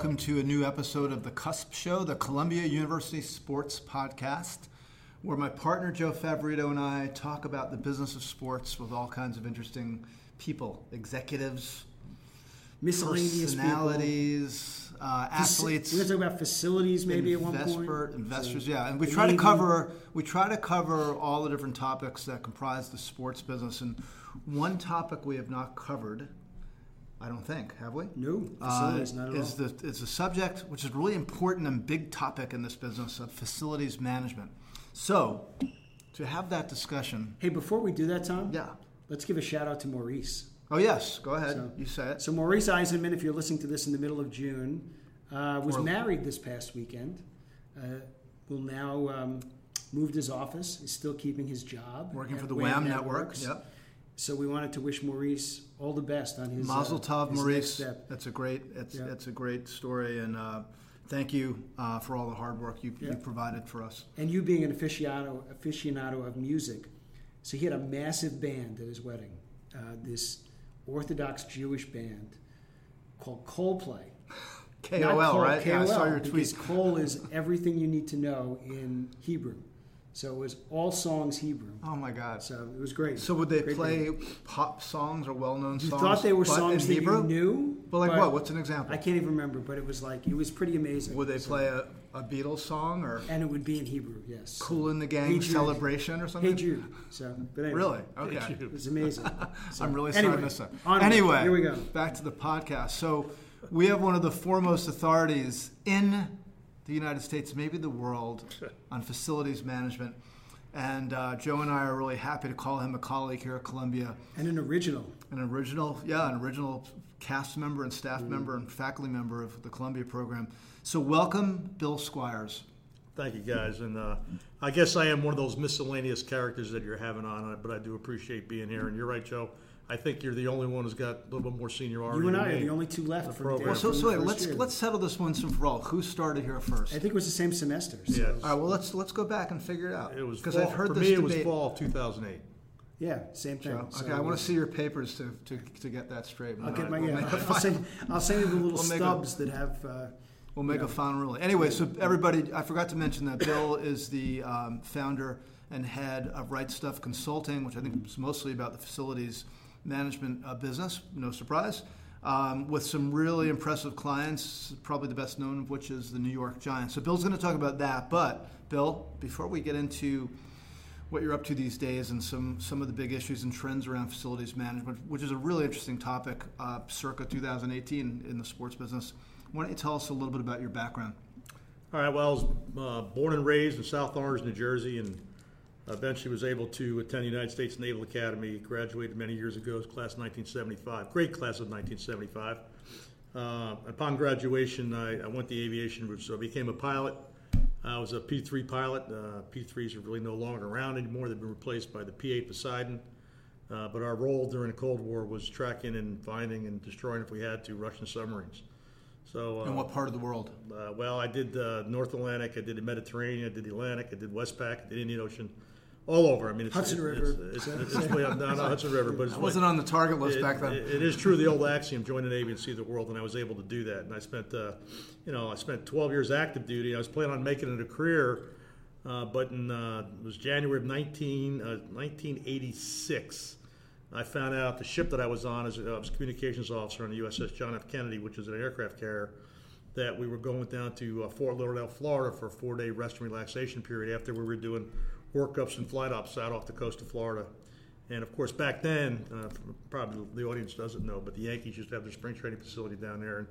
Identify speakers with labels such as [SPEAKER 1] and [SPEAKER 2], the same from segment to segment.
[SPEAKER 1] Hello, everybody, and welcome to a new episode of The Cusp Show, the Columbia University Sports Podcast, where my partner Joe Favorito and I talk about the business of sports with all kinds of interesting people, executives,
[SPEAKER 2] miscellaneous
[SPEAKER 1] personalities, uh, athletes.
[SPEAKER 2] We're going to talk about facilities maybe at one point.
[SPEAKER 1] investors,
[SPEAKER 2] So,
[SPEAKER 1] yeah, and we try to cover we try to cover all the different topics that comprise the sports business. And one topic we have not covered, I don't think, have we?
[SPEAKER 2] No,
[SPEAKER 1] Uh,
[SPEAKER 2] not at
[SPEAKER 1] is
[SPEAKER 2] all.
[SPEAKER 1] the is a subject which is really important and big topic in this business of facilities management. So, to have that discussion,
[SPEAKER 2] Hey, before we do that, Tom,
[SPEAKER 1] yeah.
[SPEAKER 2] let's give a shout out to Maurice.
[SPEAKER 1] Oh yes, go ahead.
[SPEAKER 2] So-
[SPEAKER 1] you say it.
[SPEAKER 2] So Maurice Eisenman, if you're listening to this in the middle of June, uh, was
[SPEAKER 1] Or-
[SPEAKER 2] married this past weekend. Uh, will now um, moved his office. He's still keeping his job.
[SPEAKER 1] Working for the Wham Network.
[SPEAKER 2] Networks.
[SPEAKER 1] Yep.
[SPEAKER 2] So we wanted to wish Maurice all the best on his
[SPEAKER 1] Mazel
[SPEAKER 2] uh,
[SPEAKER 1] tov,
[SPEAKER 2] his next
[SPEAKER 1] Maurice.
[SPEAKER 2] step.
[SPEAKER 1] That's a great. It's
[SPEAKER 2] Yeah.
[SPEAKER 1] it's a great story, and uh, thank you uh, for all the hard work you, you
[SPEAKER 2] Yeah.
[SPEAKER 1] provided for us.
[SPEAKER 2] And you being an aficionado aficionado of music, so he had a massive band at his wedding. Uh, this Orthodox Jewish band called Coldplay.
[SPEAKER 1] KOL,
[SPEAKER 2] Cole,
[SPEAKER 1] right? yeah, I saw
[SPEAKER 2] KOL,
[SPEAKER 1] your
[SPEAKER 2] because
[SPEAKER 1] tweet.
[SPEAKER 2] Cole is everything you need to know in Hebrew. So it was all songs Hebrew.
[SPEAKER 1] Oh my God.
[SPEAKER 2] So it was great.
[SPEAKER 1] So would they
[SPEAKER 2] Great
[SPEAKER 1] play
[SPEAKER 2] band.
[SPEAKER 1] pop songs or well-known
[SPEAKER 2] You
[SPEAKER 1] songs?
[SPEAKER 2] thought they were songs
[SPEAKER 1] in
[SPEAKER 2] that
[SPEAKER 1] Hebrew?
[SPEAKER 2] you knew?
[SPEAKER 1] But like
[SPEAKER 2] but
[SPEAKER 1] what? What's an example?
[SPEAKER 2] I can't even remember, but it was like it was pretty amazing.
[SPEAKER 1] Would they
[SPEAKER 2] So-
[SPEAKER 1] play a, a Beatles song or
[SPEAKER 2] And it would be in Hebrew, yes.
[SPEAKER 1] "Cool in the
[SPEAKER 2] Hey
[SPEAKER 1] Gang"
[SPEAKER 2] Jude.
[SPEAKER 1] celebration or something?
[SPEAKER 2] Hey Jude. So, but anyway,
[SPEAKER 1] Really? Okay.
[SPEAKER 2] it was amazing. So,
[SPEAKER 1] I'm really sorry
[SPEAKER 2] anyway,
[SPEAKER 1] I missed that. Anyway,
[SPEAKER 2] here we go.
[SPEAKER 1] Back to the podcast. So we have one of the foremost authorities in the United States, maybe the world, on facilities management. And uh, Joe and I are really happy to call him a colleague here at Columbia,
[SPEAKER 2] And an original.
[SPEAKER 1] an original, yeah, an original cast member and staff
[SPEAKER 2] Mm.
[SPEAKER 1] member and faculty member of the Columbia program. So welcome, Bill Squires.
[SPEAKER 3] Thank you, guys. And uh, I guess I am one of those miscellaneous characters that you're having on, it, but I do appreciate being here. And you're right, Joe. I think you're the only one who's got a little bit more seniority.
[SPEAKER 2] You and I are the only two left
[SPEAKER 3] The
[SPEAKER 2] from
[SPEAKER 3] program.
[SPEAKER 1] Well, so,
[SPEAKER 2] from
[SPEAKER 1] so
[SPEAKER 2] the
[SPEAKER 1] wait,
[SPEAKER 2] first
[SPEAKER 1] let's
[SPEAKER 2] year.
[SPEAKER 1] let's settle this once and for all. Who started here first?
[SPEAKER 2] I think it was the same semester. So,
[SPEAKER 3] Yes.
[SPEAKER 1] All right, well let's let's go back and figure it out.
[SPEAKER 3] It was
[SPEAKER 1] because I've heard
[SPEAKER 3] for
[SPEAKER 1] this
[SPEAKER 3] me. It was
[SPEAKER 1] debate.
[SPEAKER 3] fall of 2008.
[SPEAKER 2] yeah, same thing.
[SPEAKER 1] So,
[SPEAKER 2] So
[SPEAKER 1] okay, I want
[SPEAKER 2] was-
[SPEAKER 1] to see your papers to, to, to get that straight.
[SPEAKER 2] I'll get my
[SPEAKER 1] We'll
[SPEAKER 2] yeah.
[SPEAKER 1] make a
[SPEAKER 2] I'll send I'll send you the little
[SPEAKER 1] We'll make a-
[SPEAKER 2] stubs that have. Uh,
[SPEAKER 1] We'll make a final ruling. Anyway, so everybody, I forgot to mention that Bill is the um, founder and head of Right Stuff Consulting, which I think is mostly about the facilities management uh, business. No surprise. Um, with some really impressive clients, probably the best known of which is the New York Giants. So Bill's going to talk about that. But Bill, before we get into what you're up to these days and some some of the big issues and trends around facilities management, which is a really interesting topic, uh, circa 2018 in the sports business. Why don't you tell us a little bit about your background?
[SPEAKER 3] All right. Well, I was uh, born and raised in South Orange, New Jersey, and eventually was able to attend the United States Naval Academy. Graduated many years ago, class 1975, great class of 1975. Uh, upon graduation, I, I went the aviation route, so I became a pilot. I was a P3 pilot. Uh, P3s are really no longer around anymore. They've been replaced by the P8 Poseidon. Uh, but our role during the Cold War was tracking and finding and destroying, if we had to, Russian submarines. So, uh,
[SPEAKER 1] In what part of the world?
[SPEAKER 3] uh, well, I did uh, North Atlantic, I did the Mediterranean, I did the Atlantic, I did Westpac, I did Indian Ocean, all over. I mean, it's,
[SPEAKER 2] Hudson
[SPEAKER 3] it-
[SPEAKER 2] River.
[SPEAKER 3] It's, it's, it's, way up, no, no, Hudson River, but it's
[SPEAKER 1] I wasn't on the target list
[SPEAKER 3] it-
[SPEAKER 1] back then.
[SPEAKER 3] it- is true. The old axiom: join the Navy and see the world, and I was able to do that. And I spent, uh, you know, I spent 12 years active duty. I was planning on making it a career, uh, but in uh, it was January of 19, uh, 1986. I found out the ship that I was on, as I was communications officer on the USS John F. Kennedy, which is an aircraft carrier, that we were going down to uh, Fort Lauderdale, Florida for a four-day rest and relaxation period after we were doing workups and flight ops out off the coast of Florida. And of course, back then, uh, probably the audience doesn't know, but the Yankees used to have their spring training facility down there. And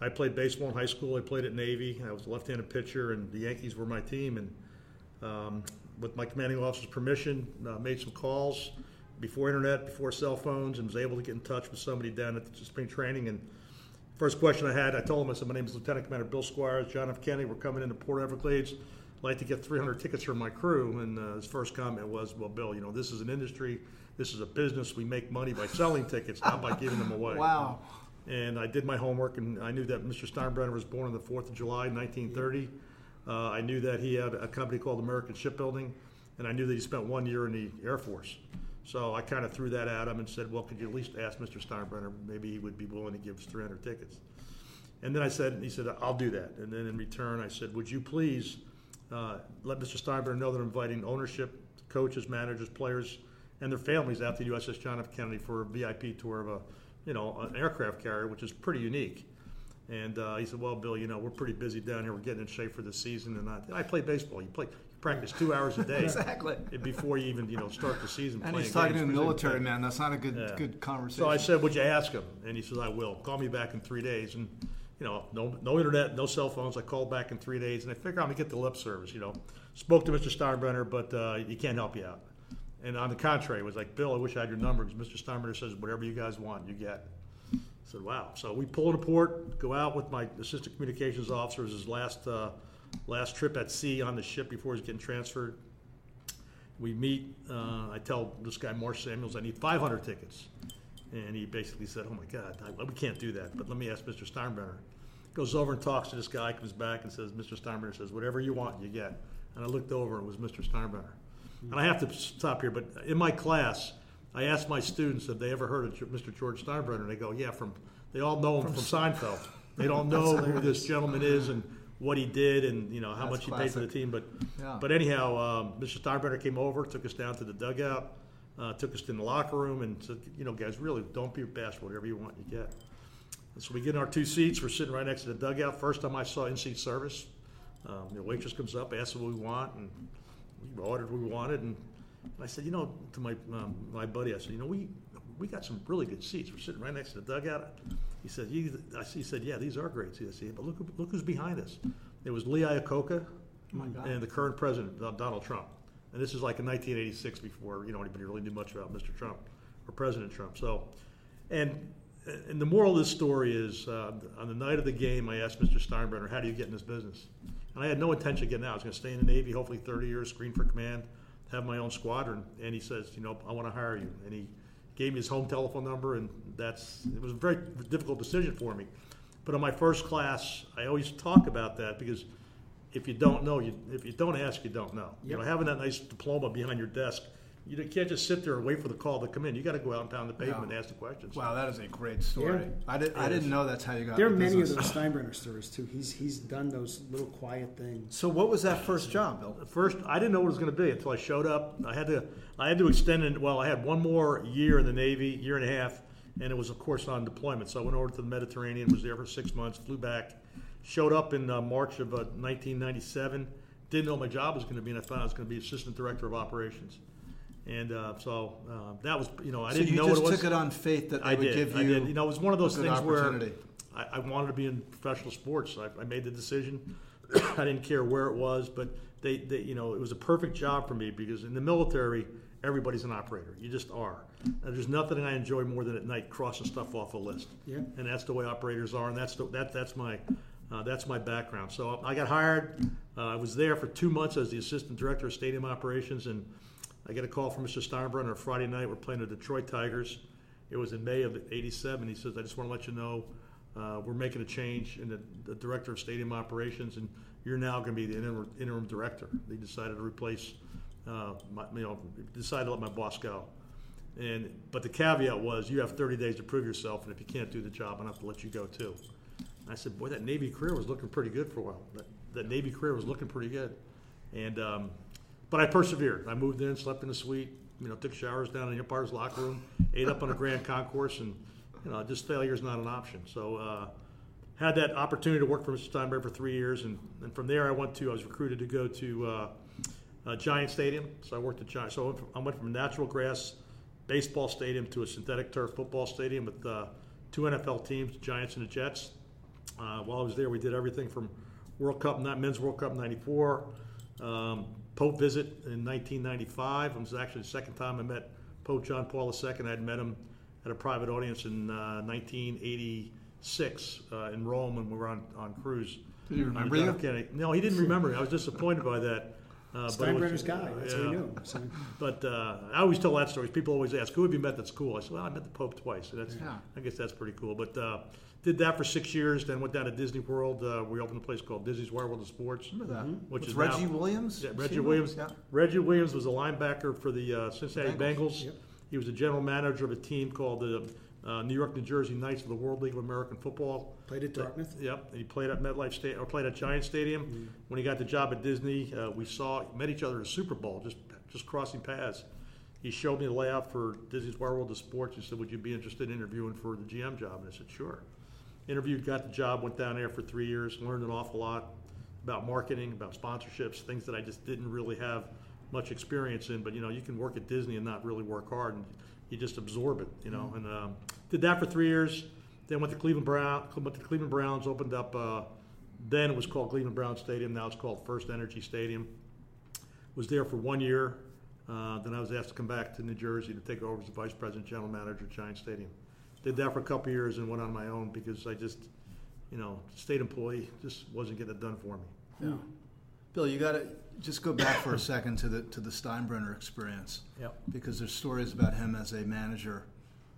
[SPEAKER 3] I played baseball in high school. I played at Navy. I was a left-handed pitcher, and the Yankees were my team. And um, with my commanding officer's permission, uh, made some calls before internet, before cell phones, and was able to get in touch with somebody down at the spring training. And first question I had, I told him, I said, my name is Lieutenant Commander Bill Squires, John F. Kennedy. We're coming into Port Everglades. Like to get 300 tickets for my crew. And uh, his first comment was, well, Bill, you know, this is an industry, this is a business. We make money by selling tickets, not by giving them away.
[SPEAKER 1] Wow.
[SPEAKER 3] And I did my homework, and I knew that Mr. Steinbrenner was born on the 4th of July, 1930. Uh, I knew that he had a company called American Shipbuilding, and I knew that he spent one year in the Air Force. So I kind of threw that at him and said, well, could you at least ask Mr. Steinbrenner? Maybe he would be willing to give us 300 tickets. And then I said, he said, I'll do that. And then in return, I said, would you please uh, let Mr. Steinbrenner know that I'm inviting ownership, coaches, managers, players, and their families out to USS John F. Kennedy for a VIP tour of a, you know, an aircraft carrier, which is pretty unique. And uh, he said, "Well, Bill, you know, we're pretty busy down here. We're getting in shape for the season, and I, I play baseball. You play, you practice two hours a day
[SPEAKER 1] Exactly.
[SPEAKER 3] before you even, you know, start the season.
[SPEAKER 1] And
[SPEAKER 3] playing
[SPEAKER 1] he's talking
[SPEAKER 3] games,
[SPEAKER 1] to the military man. That's not a good
[SPEAKER 3] Yeah.
[SPEAKER 1] good conversation.
[SPEAKER 3] So I said, "Would you ask him?" And he says, "I will. Call me back in three days." And you know, no no internet, no cell phones. I called back in three days, and I figured I'm gonna get the lip service. You know, spoke to Mr. Steinbrenner, but uh, he can't help you out. And on the contrary, it was like, "Bill, I wish I had your number." Because Mr. Steinbrenner says, "Whatever you guys want, you get." I said, "Wow." So we pull into port, go out with my assistant communications officer. It was his last uh, last trip at sea on the ship before he's getting transferred. We meet. Uh, I tell this guy, Marsh Samuels, I need 500 tickets. And he basically said, Oh my God, I, we can't do that, but let me ask Mr. Steinbrenner. Goes over and talks to this guy, comes back and says, Mr. Steinbrenner says, Whatever you want, you get. And I looked over, and it was Mr. Steinbrenner. And I have to stop here, but in my class, I asked my students if they ever heard of Mr. George Steinbrenner, and they go, Yeah, from, they all know him from, Seinfeld. They don't know who this gentleman is and what he did and, you know, how
[SPEAKER 1] That's
[SPEAKER 3] much he paid for the team, but,
[SPEAKER 1] Yeah.
[SPEAKER 3] but anyhow, um, Mr. Steinbrenner came over, took us down to the dugout, uh, took us in the locker room, and said, "You know, guys, really don't be bashful. Whatever you want, you get." And so we get in our two seats. We're sitting right next to the dugout. First time I saw in-seat service, um, the waitress comes up, asks what we want, and we ordered what we wanted. And I said, "You know," to my um, my buddy, I said, "You know, we we got some really good seats. We're sitting right next to the dugout." He said, "You," I, he said, "Yeah, these are great seats." I said, "But look, look who's behind us." It was Lee Iacocca and the current president, Donald Trump. And this is like in 1986 before, you know, anybody really knew much about Mr. Trump or President Trump. So, and, and the moral of this story is uh, on the night of the game, I asked Mr. Steinbrenner, how do you get in this business? And I had no intention of getting out. I was going to stay in the Navy, hopefully 30 years, screen for command, have my own squadron. And he says, you know, I want to hire you. And he gave me his home telephone number, and that's, it was a very difficult decision for me. But in my first class, I always talk about that because if you don't know, you, if you don't ask, you don't know. You know,
[SPEAKER 2] Yep.
[SPEAKER 3] having that nice diploma behind your desk, you can't just sit there and wait for the call to come in. You got to go out and pound the pavement and ask the questions.
[SPEAKER 1] wow, that is a great story.
[SPEAKER 2] Yeah.
[SPEAKER 1] I did, I didn't know that's how you got.
[SPEAKER 2] There are
[SPEAKER 1] the
[SPEAKER 2] many of
[SPEAKER 1] business.
[SPEAKER 2] those Steinbrenner stories too. He's he's done those little quiet things.
[SPEAKER 1] So what was that first job, Bill?
[SPEAKER 3] At First, I didn't know what it was going to be until I showed up. I had to, I had to extend it. Well, I had one more year in the Navy, year and a half, and it was, of course, on deployment. So I went over to the Mediterranean, was there for six months, flew back, showed up in uh, March of uh, 1997. Didn't know my job was going to be, and I found I was going to be assistant director of operations. And uh, so uh, that was, you know, I
[SPEAKER 1] so
[SPEAKER 3] didn't
[SPEAKER 1] you
[SPEAKER 3] know
[SPEAKER 1] just
[SPEAKER 3] what it was.
[SPEAKER 1] You just took it on faith that they
[SPEAKER 3] I
[SPEAKER 1] would
[SPEAKER 3] did.
[SPEAKER 1] give
[SPEAKER 3] I
[SPEAKER 1] you.
[SPEAKER 3] did. You know, it was one of those things where. I, I wanted to be in professional sports. I, I made the decision. I didn't care where it was, but they, they, you know, it was a perfect job for me because in the military, everybody's an operator. You just are. And there's nothing I enjoy more than at night crossing stuff off a list.
[SPEAKER 2] Yeah.
[SPEAKER 3] And that's the way operators are, and that's the, that that's my uh, that's my background. So I got hired. Uh, I was there for two months as the assistant director of stadium operations, and I get a call from Mr. Steinbrenner Friday night. We're playing the Detroit Tigers. It was in May of '87. He says, "I just want to let you know uh, we're making a change in the, the director of stadium operations, and you're now going to be the interim, interim director." They decided to replace, uh, my, you know, decided to let my boss go. And but the caveat was you have 30 days to prove yourself, and if you can't do the job, I'm going to have to let you go too. I said, boy, that Navy career was looking pretty good for a while. That, that Navy career was looking pretty good, and um, but I persevered. I moved in, slept in a suite, you know, took showers down in the Empire's locker room, ate up on a Grand Concourse, and you know, just failure is not an option. So. Uh, had that opportunity to work for Mr. Steinbrenner for three years, and, and from there I went to I was recruited to go to uh, uh, Giant Stadium. So I worked at Giant. So I went from, I went from a natural grass baseball stadium to a synthetic turf football stadium with uh, two NFL teams, the Giants and the Jets. Uh, while I was there, we did everything from World Cup, not men's World Cup '94, um, Pope visit in 1995. It was actually the second time I met Pope John Paul II. I had met him at a private audience in uh, 1986 uh, in Rome when we were on, on cruise.
[SPEAKER 1] Did he remember you?
[SPEAKER 3] Kennedy. No, he didn't remember me. I was disappointed by that. Uh,
[SPEAKER 2] Steinbrenner's guy. That's
[SPEAKER 3] yeah.
[SPEAKER 2] he knew. So,
[SPEAKER 3] But uh, I always tell that story. People always ask, "Who have you met that's cool?" I said, "Well, I met the Pope twice." So that's,
[SPEAKER 1] Yeah.
[SPEAKER 3] I guess that's pretty cool. But uh, did that for six years. Then went down to Disney World. Uh, we opened a place called Disney's World of Sports.
[SPEAKER 1] Remember that?
[SPEAKER 3] Which
[SPEAKER 1] With
[SPEAKER 3] is
[SPEAKER 1] Reggie
[SPEAKER 3] now-
[SPEAKER 1] Williams.
[SPEAKER 3] Yeah, Reggie Williams.
[SPEAKER 1] Yeah.
[SPEAKER 3] Reggie Williams was a linebacker for the uh, Cincinnati
[SPEAKER 1] Bengals.
[SPEAKER 3] Bengals.
[SPEAKER 2] Yep.
[SPEAKER 3] He was the general manager of a team called the uh, New York, New Jersey Knights of the World League of American Football.
[SPEAKER 2] Played at Dartmouth.
[SPEAKER 3] Yep, and he played at MetLife Stadium, or played at Giant Stadium. When he got the job at Disney, uh, we saw met each other at a Super Bowl, just just crossing paths. He showed me the layout for Disney's Wide World of Sports. He said, "Would you be interested in interviewing for the GM job?" And I said, "Sure." Interviewed, got the job, went down there for three years, learned an awful lot about marketing, about sponsorships, things that I just didn't really have much experience in. But you know, you can work at Disney and not really work hard, and you just absorb it. You know, and um, did that for three years. Then went to Cleveland Brown. Went to Cleveland Browns. Opened up. Uh, then it was called Cleveland Brown Stadium. Now it's called First Energy Stadium. Was there for one year. Uh, then I was asked to come back to New Jersey to take over as the vice president, general manager at Giant Stadium. Did that for a couple years and went on my own because I just, you know, state employee just wasn't getting it done for me.
[SPEAKER 1] Yeah. Bill, you got to just go back for a second to the to the Steinbrenner experience.
[SPEAKER 3] Yep.
[SPEAKER 1] Because there's stories about him as a manager,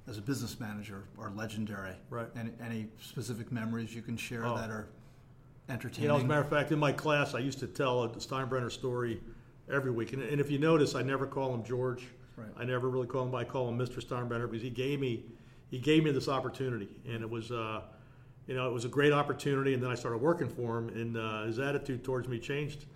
[SPEAKER 1] as a business manager, are legendary.
[SPEAKER 3] Right.
[SPEAKER 1] Any, any specific memories you can share
[SPEAKER 3] Oh.
[SPEAKER 1] that are entertaining?
[SPEAKER 3] You know, as a matter of fact, in my class, I used to tell a Steinbrenner story every week. And, and if you notice, I never call him George.
[SPEAKER 1] Right.
[SPEAKER 3] I never really call him. I call him Mr. Steinbrenner because he gave me, he gave me this opportunity, and it was, uh, you know, it was a great opportunity. And then I started working for him, and uh, his attitude towards me changed,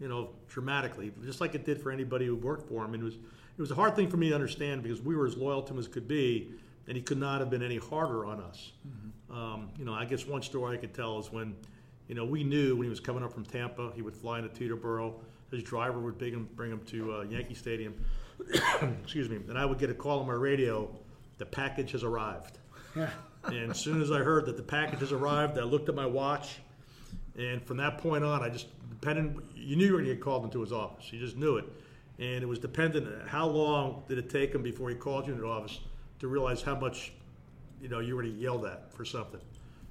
[SPEAKER 3] you know, dramatically, just like it did for anybody who worked for him. And it was, it was a hard thing for me to understand because we were as loyal to him as could be, and he could not have been any harder on us. Um, you know, I guess one story I could tell is when, you know, we knew when he was coming up from Tampa, he would fly into Teterboro. His driver would bring him, bring him to uh, Yankee Stadium. Excuse me. And I would get a call on my radio, the package has arrived.
[SPEAKER 2] Yeah.
[SPEAKER 3] And as soon as I heard that the package has arrived, I looked at my watch, and from that point on, I just depended. You knew you were going to get called into his office. You just knew it, and it was dependent. on How long did it take him before he called you into the office to realize how much, you know, you already yelled at for something?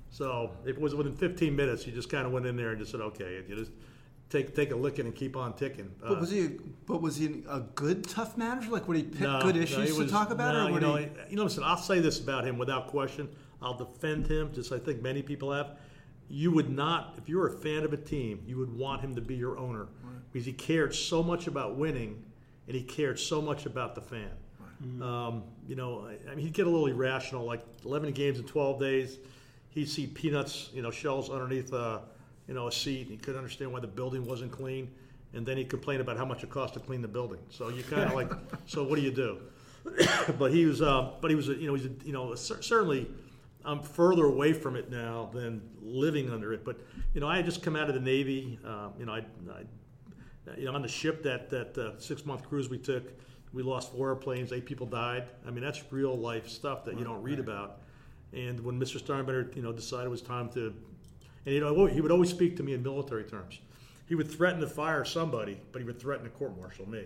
[SPEAKER 3] So if it was within 15 minutes, you just kind of went in there and just said, "Okay," you just take take a licking and keep on ticking.
[SPEAKER 1] But
[SPEAKER 3] Uh,
[SPEAKER 1] was he? But was he a good tough manager? Like would he pick
[SPEAKER 3] no,
[SPEAKER 1] good
[SPEAKER 3] no,
[SPEAKER 1] issues to talk about,
[SPEAKER 3] no,
[SPEAKER 1] or
[SPEAKER 3] you
[SPEAKER 1] would
[SPEAKER 3] know,
[SPEAKER 1] he?
[SPEAKER 3] you know, listen. I'll say this about him without question. I'll defend him, just I think many people have. You would not, if you're a fan of a team, you would want him to be your owner because he cared so much about winning, and he cared so much about the fan. Um, you know, I, I mean, he'd get a little irrational, like 11 games in 12 days. He'd see peanuts, you know, shells underneath, uh, you know, a seat. and He couldn't understand why the building wasn't clean, and then he complained about how much it cost to clean the building. So you kind of like, so what do you do? but he was, uh, but he was, you know, he's, you know, certainly. I'm further away from it now than living under it. But you know, I had just come out of the Navy. Uh, you know, I, I, you know, on the ship that that uh, six month cruise we took, we lost four airplanes, eight people died. I mean, that's real life stuff that you don't read about. And when Mr. Steinbrenner, you know, decided it was time to, and you know, he would always speak to me in military terms. He would threaten to fire somebody, but he would threaten to court martial me.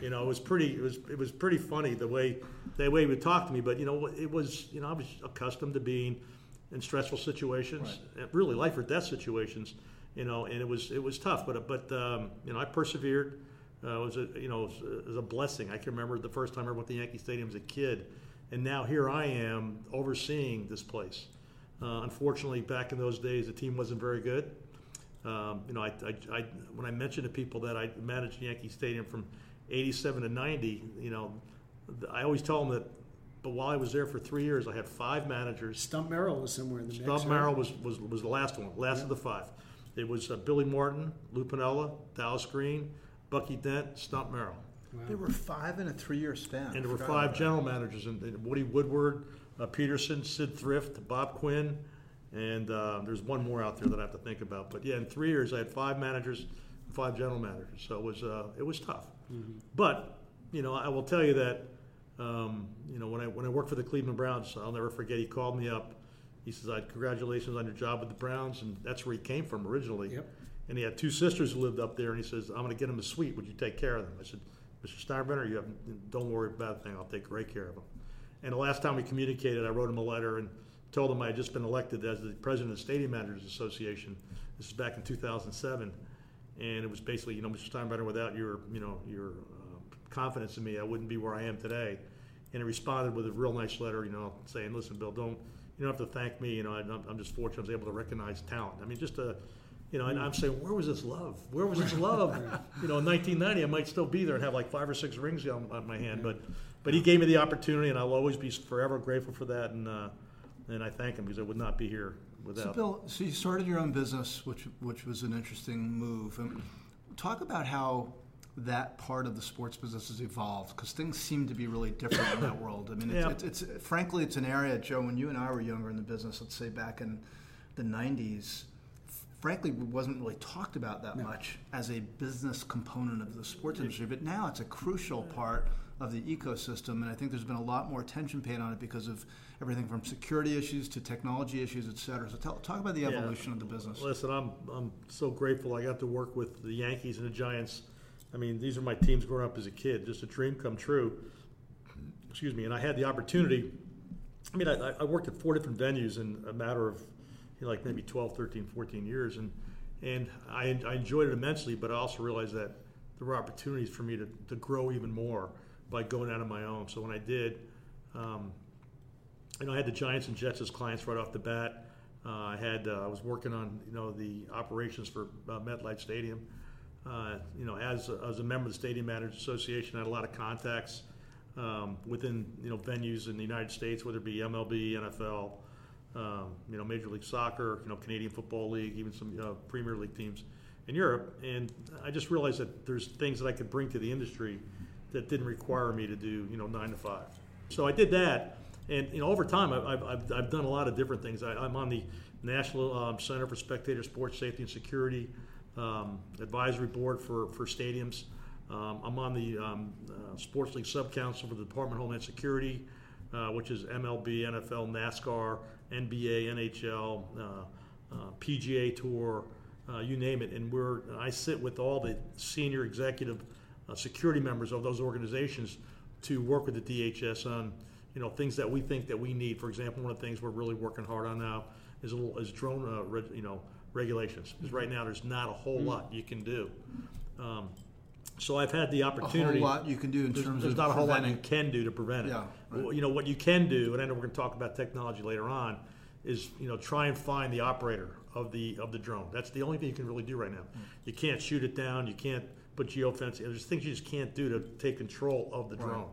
[SPEAKER 3] You know, it was pretty. It was it was pretty funny the way the way he would talk to me. But you know, it was you know I was accustomed to being in stressful situations, uh, really life or death situations. You know, and it was it was tough. But but um, you know, I persevered. Uh, it was a you know it was, a- it was a blessing. I can remember the first time I went to Yankee Stadium as a kid, and now here I am overseeing this place. Uh, unfortunately, back in those days, the team wasn't very good. Um, you know, I, I, I, when I mention to people that I managed Yankee Stadium from 87 to 90, you know, I always tell them that, but while I was there for three years, I had five managers.
[SPEAKER 2] Stump Merrill was somewhere in the mix.
[SPEAKER 3] Stump
[SPEAKER 2] right?
[SPEAKER 3] Merrill was, was, was the last one, last of the five. It was uh, Billy Martin, Lou Piniella, Dallas Green, Bucky Dent, Stump Merrill.
[SPEAKER 1] There were five in a three-year span.
[SPEAKER 3] And there were five
[SPEAKER 1] about that.
[SPEAKER 3] general managers, and, and Woody Woodward, Peterson, Sid Thrift, Bob Quinn, and uh, there's one more out there that I have to think about. But yeah, in three years, I had five managers, five general managers. So it was uh, it was tough. But you know, I will tell you that um, you know when I when I worked for the Cleveland Browns, I'll never forget. He called me up. He says, "I congratulations on your job with the Browns," and that's where he came from originally.
[SPEAKER 2] Yep.
[SPEAKER 3] And he had two sisters who lived up there, and he says, "I'm going to get him a suite. Would you take care of them?" I said, "Mr. Steinbrenner, you have don't worry about a thing. I'll take great care of them." And the last time we communicated, I wrote him a letter and told him I had just been elected as the president of the Stadium Managers Association. This is back in 2007, and it was basically, you know, Mr. Steinbrenner, without your, you know, your uh, confidence in me, I wouldn't be where I am today. And he responded with a real nice letter, you know, saying, "Listen, Bill, don't you don't have to thank me. You know, I, I'm just fortunate I was able to recognize talent. I mean, just a You know, and I'm saying, where was this love? Where was this love? you know, in 1990, I might still be there and have like five or six rings on, on my hand. But, but he gave me the opportunity, and I'll always be forever grateful for that. And uh, and I thank him because I would not be here without.
[SPEAKER 1] So, Bill, so you started your own business, which which was an interesting move. And talk about how that part of the sports business has evolved because things seem to be really different in that world. I mean, it's,
[SPEAKER 3] Yeah.
[SPEAKER 1] it's, it's frankly, it's an area, Joe. When you and I were younger in the business, let's say back in the '90s, frankly, it wasn't really talked about that much as a business component of the sports industry. But now it's a crucial part of the ecosystem, and I think there's been a lot more attention paid on it because of everything from security issues to technology issues, et cetera. So, tell, talk about the
[SPEAKER 3] Yeah.
[SPEAKER 1] evolution of the business.
[SPEAKER 3] Listen, I'm I'm so grateful I got to work with the Yankees and the Giants. I mean, these are my teams growing up as a kid, just a dream come true. Excuse me, and I had the opportunity. I mean, I, I worked at four different venues in a matter of you know, like maybe 12, 13, 14 years, and and I, I enjoyed it immensely. But I also realized that there were opportunities for me to, to grow even more by going out on my own. So when I did, um, you know, I had the Giants and Jets as clients right off the bat. Uh, I had uh, I was working on you know the operations for uh, MetLife Stadium. Uh, you know, as a, as a member of the Stadium Managers Association, I had a lot of contacts um, within you know venues in the United States, whether it be MLB, NFL, um, you know, Major League Soccer, you know, Canadian Football League, even some uh, Premier League teams in Europe. And I just realized that there's things that I could bring to the industry that didn't require me to do you know nine to five. So I did that, and you know, over time, I've, I've- I've, done a lot of different things. I, I'm on the National um, Center for Spectator Sports Safety and Security um, Advisory Board for for stadiums. Um, I'm on the um, uh, Sports League Sub Council for the Department of Homeland Security, uh, which is MLB, NFL, NASCAR, NBA, NHL, uh, uh, PGA Tour, uh, you name it. And we're I sit with all the senior executive uh, security members of those organizations to work with the DHS on you know things that we think that we need. For example, one of the things we're really working hard on now is a little, is drone uh, you know regulations because right now there's not a whole lot you can do. Um, so I've had the opportunity.
[SPEAKER 1] a whole lot you can do in
[SPEAKER 3] There's,
[SPEAKER 1] terms
[SPEAKER 3] there's
[SPEAKER 1] of
[SPEAKER 3] not a whole lot you can do to prevent it.
[SPEAKER 1] Yeah, right.
[SPEAKER 3] Well, You know what you can do, and I know we're going to talk about technology later on, is you know try and find the operator of the of the drone. That's the only thing you can really do right now. You can't shoot it down. You can't put geofencing. There's things you just can't do to take control of the
[SPEAKER 1] Right.
[SPEAKER 3] drone.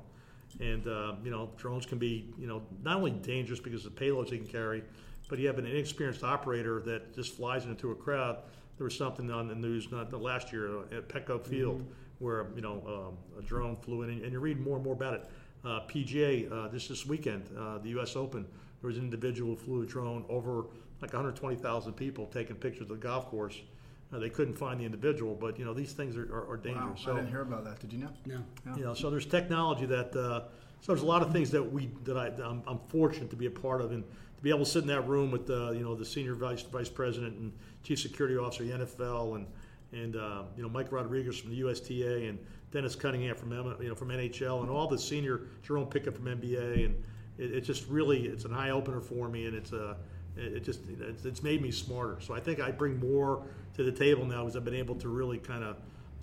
[SPEAKER 3] And uh, you know drones can be you know not only dangerous because of the payloads they can carry, but you have an inexperienced operator that just flies into a crowd. There was something on the news not the last year uh, at Petco Field where you know um, a drone flew in, and, and you read more and more about it. Uh, PGA uh, this this weekend, uh, the U.S. Open, there was an individual who flew a drone over like 120,000 people taking pictures of the golf course. Uh, they couldn't find the individual, but you know these things are, are, are
[SPEAKER 1] Wow,
[SPEAKER 3] dangerous.
[SPEAKER 1] I didn't hear about that. Did you know?
[SPEAKER 2] No.
[SPEAKER 3] You know, so there's technology that uh, so there's a lot of things that we that I I'm, I'm fortunate to be a part of and to be able to sit in that room with uh, you know the senior vice vice president and chief security officer of the NFL and and uh, you know Mike Rodriguez from the USTA and Dennis Cunningham from you know from NHL and all the senior Jerome Pickett from NBA and it, it just really it's an eye opener for me and it's a it it just it's, it's made me smarter. So I think I bring more to the table now because I've been able to really kind of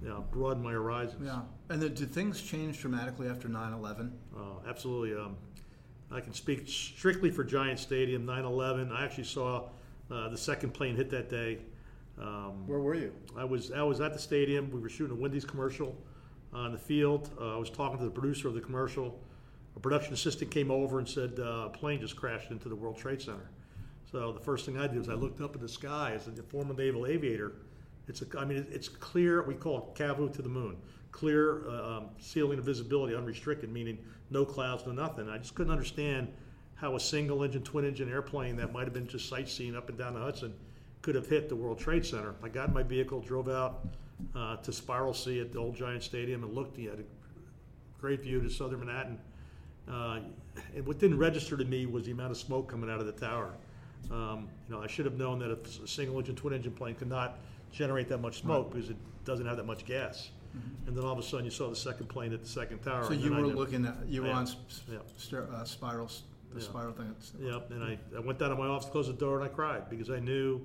[SPEAKER 3] you know, broaden my horizons.
[SPEAKER 1] Yeah. And the, did things change dramatically after 9/11?
[SPEAKER 3] Uh, absolutely. Um, I can speak strictly for Giant Stadium 9 11. I actually saw uh, the second plane hit that day. Um,
[SPEAKER 1] Where were you?
[SPEAKER 3] I was I was at the stadium. We were shooting a Wendy's commercial on the field. Uh, I was talking to the producer of the commercial. A production assistant came over and said uh, a plane just crashed into the World Trade Center. So the first thing I did was I looked up at the sky as a former naval aviator. It's a, I mean it's clear. We call it cavu to the moon. Clear uh, um, ceiling of visibility, unrestricted, meaning no clouds, no nothing. I just couldn't understand how a single engine, twin engine airplane that might have been just sightseeing up and down the Hudson could have hit the World Trade Center. I got in my vehicle, drove out uh, to Spiral Sea at the old Giant Stadium, and looked. You had a great view to southern Manhattan. Uh, and what didn't register to me was the amount of smoke coming out of the tower. Um, you know, I should have known that a single engine, twin engine plane could not generate that much smoke because it doesn't have that much gas. And then all of a sudden, you saw the second plane at the second tower.
[SPEAKER 1] Mm-hmm. So you were
[SPEAKER 3] knew-
[SPEAKER 1] looking at you were
[SPEAKER 3] Yeah.
[SPEAKER 1] on
[SPEAKER 3] Yeah.
[SPEAKER 1] stir- uh, spirals, the
[SPEAKER 3] Yeah.
[SPEAKER 1] spiral thing.
[SPEAKER 3] Yep, and I, I went down to my office, closed the door, and I cried because I knew,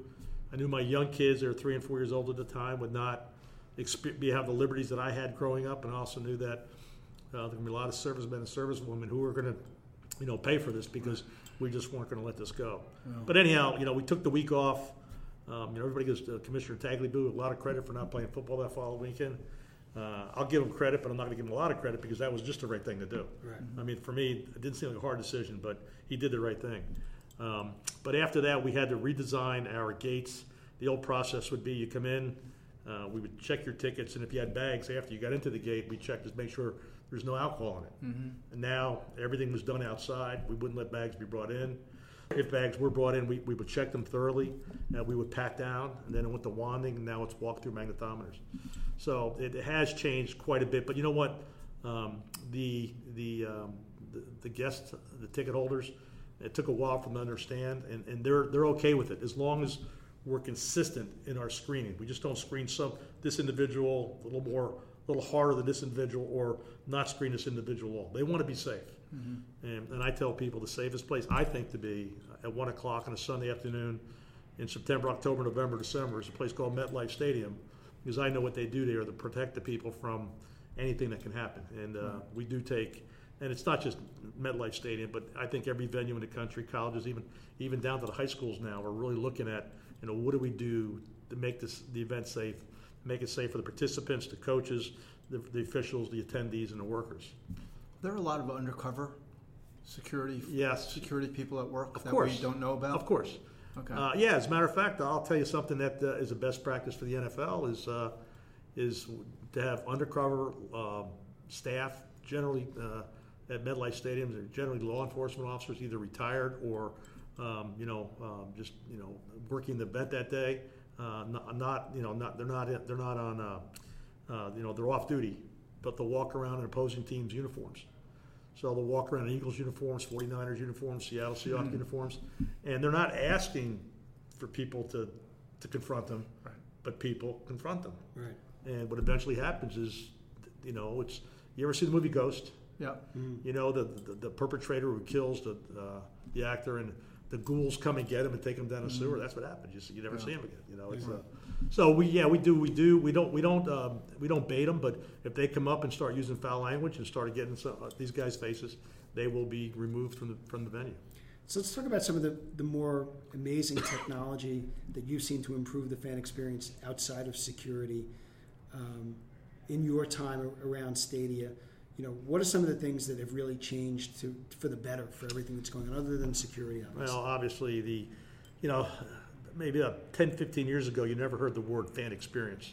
[SPEAKER 3] I knew my young kids, they were three and four years old at the time, would not be have the liberties that I had growing up, and I also knew that uh, there were gonna be a lot of servicemen and servicewomen who were going to, you know, pay for this because we just weren't going to let this go. But anyhow, you know, we took the week off. Um, you know, everybody gives uh, Commissioner Tagliabue a lot of credit for not playing football that following weekend. Uh, I'll give him credit, but I'm not going to give him a lot of credit because that was just the right thing to do.
[SPEAKER 2] Right.
[SPEAKER 3] I mean, for me, it didn't seem like a hard decision, but he did the right thing. Um, but after that, we had to redesign our gates. The old process would be you come in, uh, we would check your tickets, and if you had bags after you got into the gate, we checked to make sure there's no alcohol in it.
[SPEAKER 1] Mm-hmm.
[SPEAKER 3] And now everything was done outside. We wouldn't let bags be brought in. If bags were brought in, we, we would check them thoroughly. Uh, we would pat down, and then it went to wanding, and now it's walk through magnetometers. So it has changed quite a bit. But you know what? Um, the, the, um, the, the guests, the ticket holders, it took a while for them to understand, and, and they're, they're okay with it as long as we're consistent in our screening. We just don't screen some this individual a little more, a little harder than this individual, or not screen this individual at all. They want to be safe. And, and I tell people the safest place I think to be at one o'clock on a Sunday afternoon in September, October, November, December is a place called MetLife Stadium because I know what they do there to protect the people from anything that can happen. And uh, we do take, and it's not just MetLife Stadium, but I think every venue in the country, colleges, even even down to the high schools now, are really looking at you know what do we do to make this the event safe, make it safe for the participants, the coaches, the, the officials, the attendees, and the workers.
[SPEAKER 1] There are a lot of undercover security
[SPEAKER 3] Yes.
[SPEAKER 1] security people at work
[SPEAKER 3] Of
[SPEAKER 1] that
[SPEAKER 3] course.
[SPEAKER 1] we don't know about.
[SPEAKER 3] Of course.
[SPEAKER 1] Okay.
[SPEAKER 3] Uh, yeah, as a matter of fact, I'll tell you something that uh, is a best practice for the NFL is uh, is to have undercover um, staff, generally uh, at MetLife stadiums, are generally law enforcement officers, either retired or um, you know um, just you know working the event that day. Uh, not, not you know not they're not they're not on uh, uh, you know they're off duty, but they'll walk around in opposing teams' uniforms. So they'll walk around in Eagles uniforms, 49ers uniforms, Seattle Seahawks uniforms, and they're not asking for people to, to confront them,
[SPEAKER 1] Right.
[SPEAKER 3] but people confront them.
[SPEAKER 2] Right.
[SPEAKER 3] And what eventually happens is, you know, it's you ever see the movie Ghost?
[SPEAKER 1] Yeah.
[SPEAKER 3] You know, the the, the perpetrator who kills the uh, the actor and the ghouls come and get him and take him down the sewer. That's what happens. You, see, you never
[SPEAKER 1] Yeah.
[SPEAKER 3] see him again. You know, it's, uh, so we yeah we do we do we don't we don't um, we don't bait them, but if they come up and start using foul language and start getting some, uh, these guys' faces, they will be removed from the from the venue.
[SPEAKER 2] So let's talk about some of the, the more amazing technology that you've seen to improve the fan experience outside of security um, in your time around Stadia. You know, what are some of the things that have really changed to for the better for everything that's going on, other than security? Obviously.
[SPEAKER 3] Well, obviously, the, you know, maybe uh, 10, 15 years ago, you never heard the word fan experience.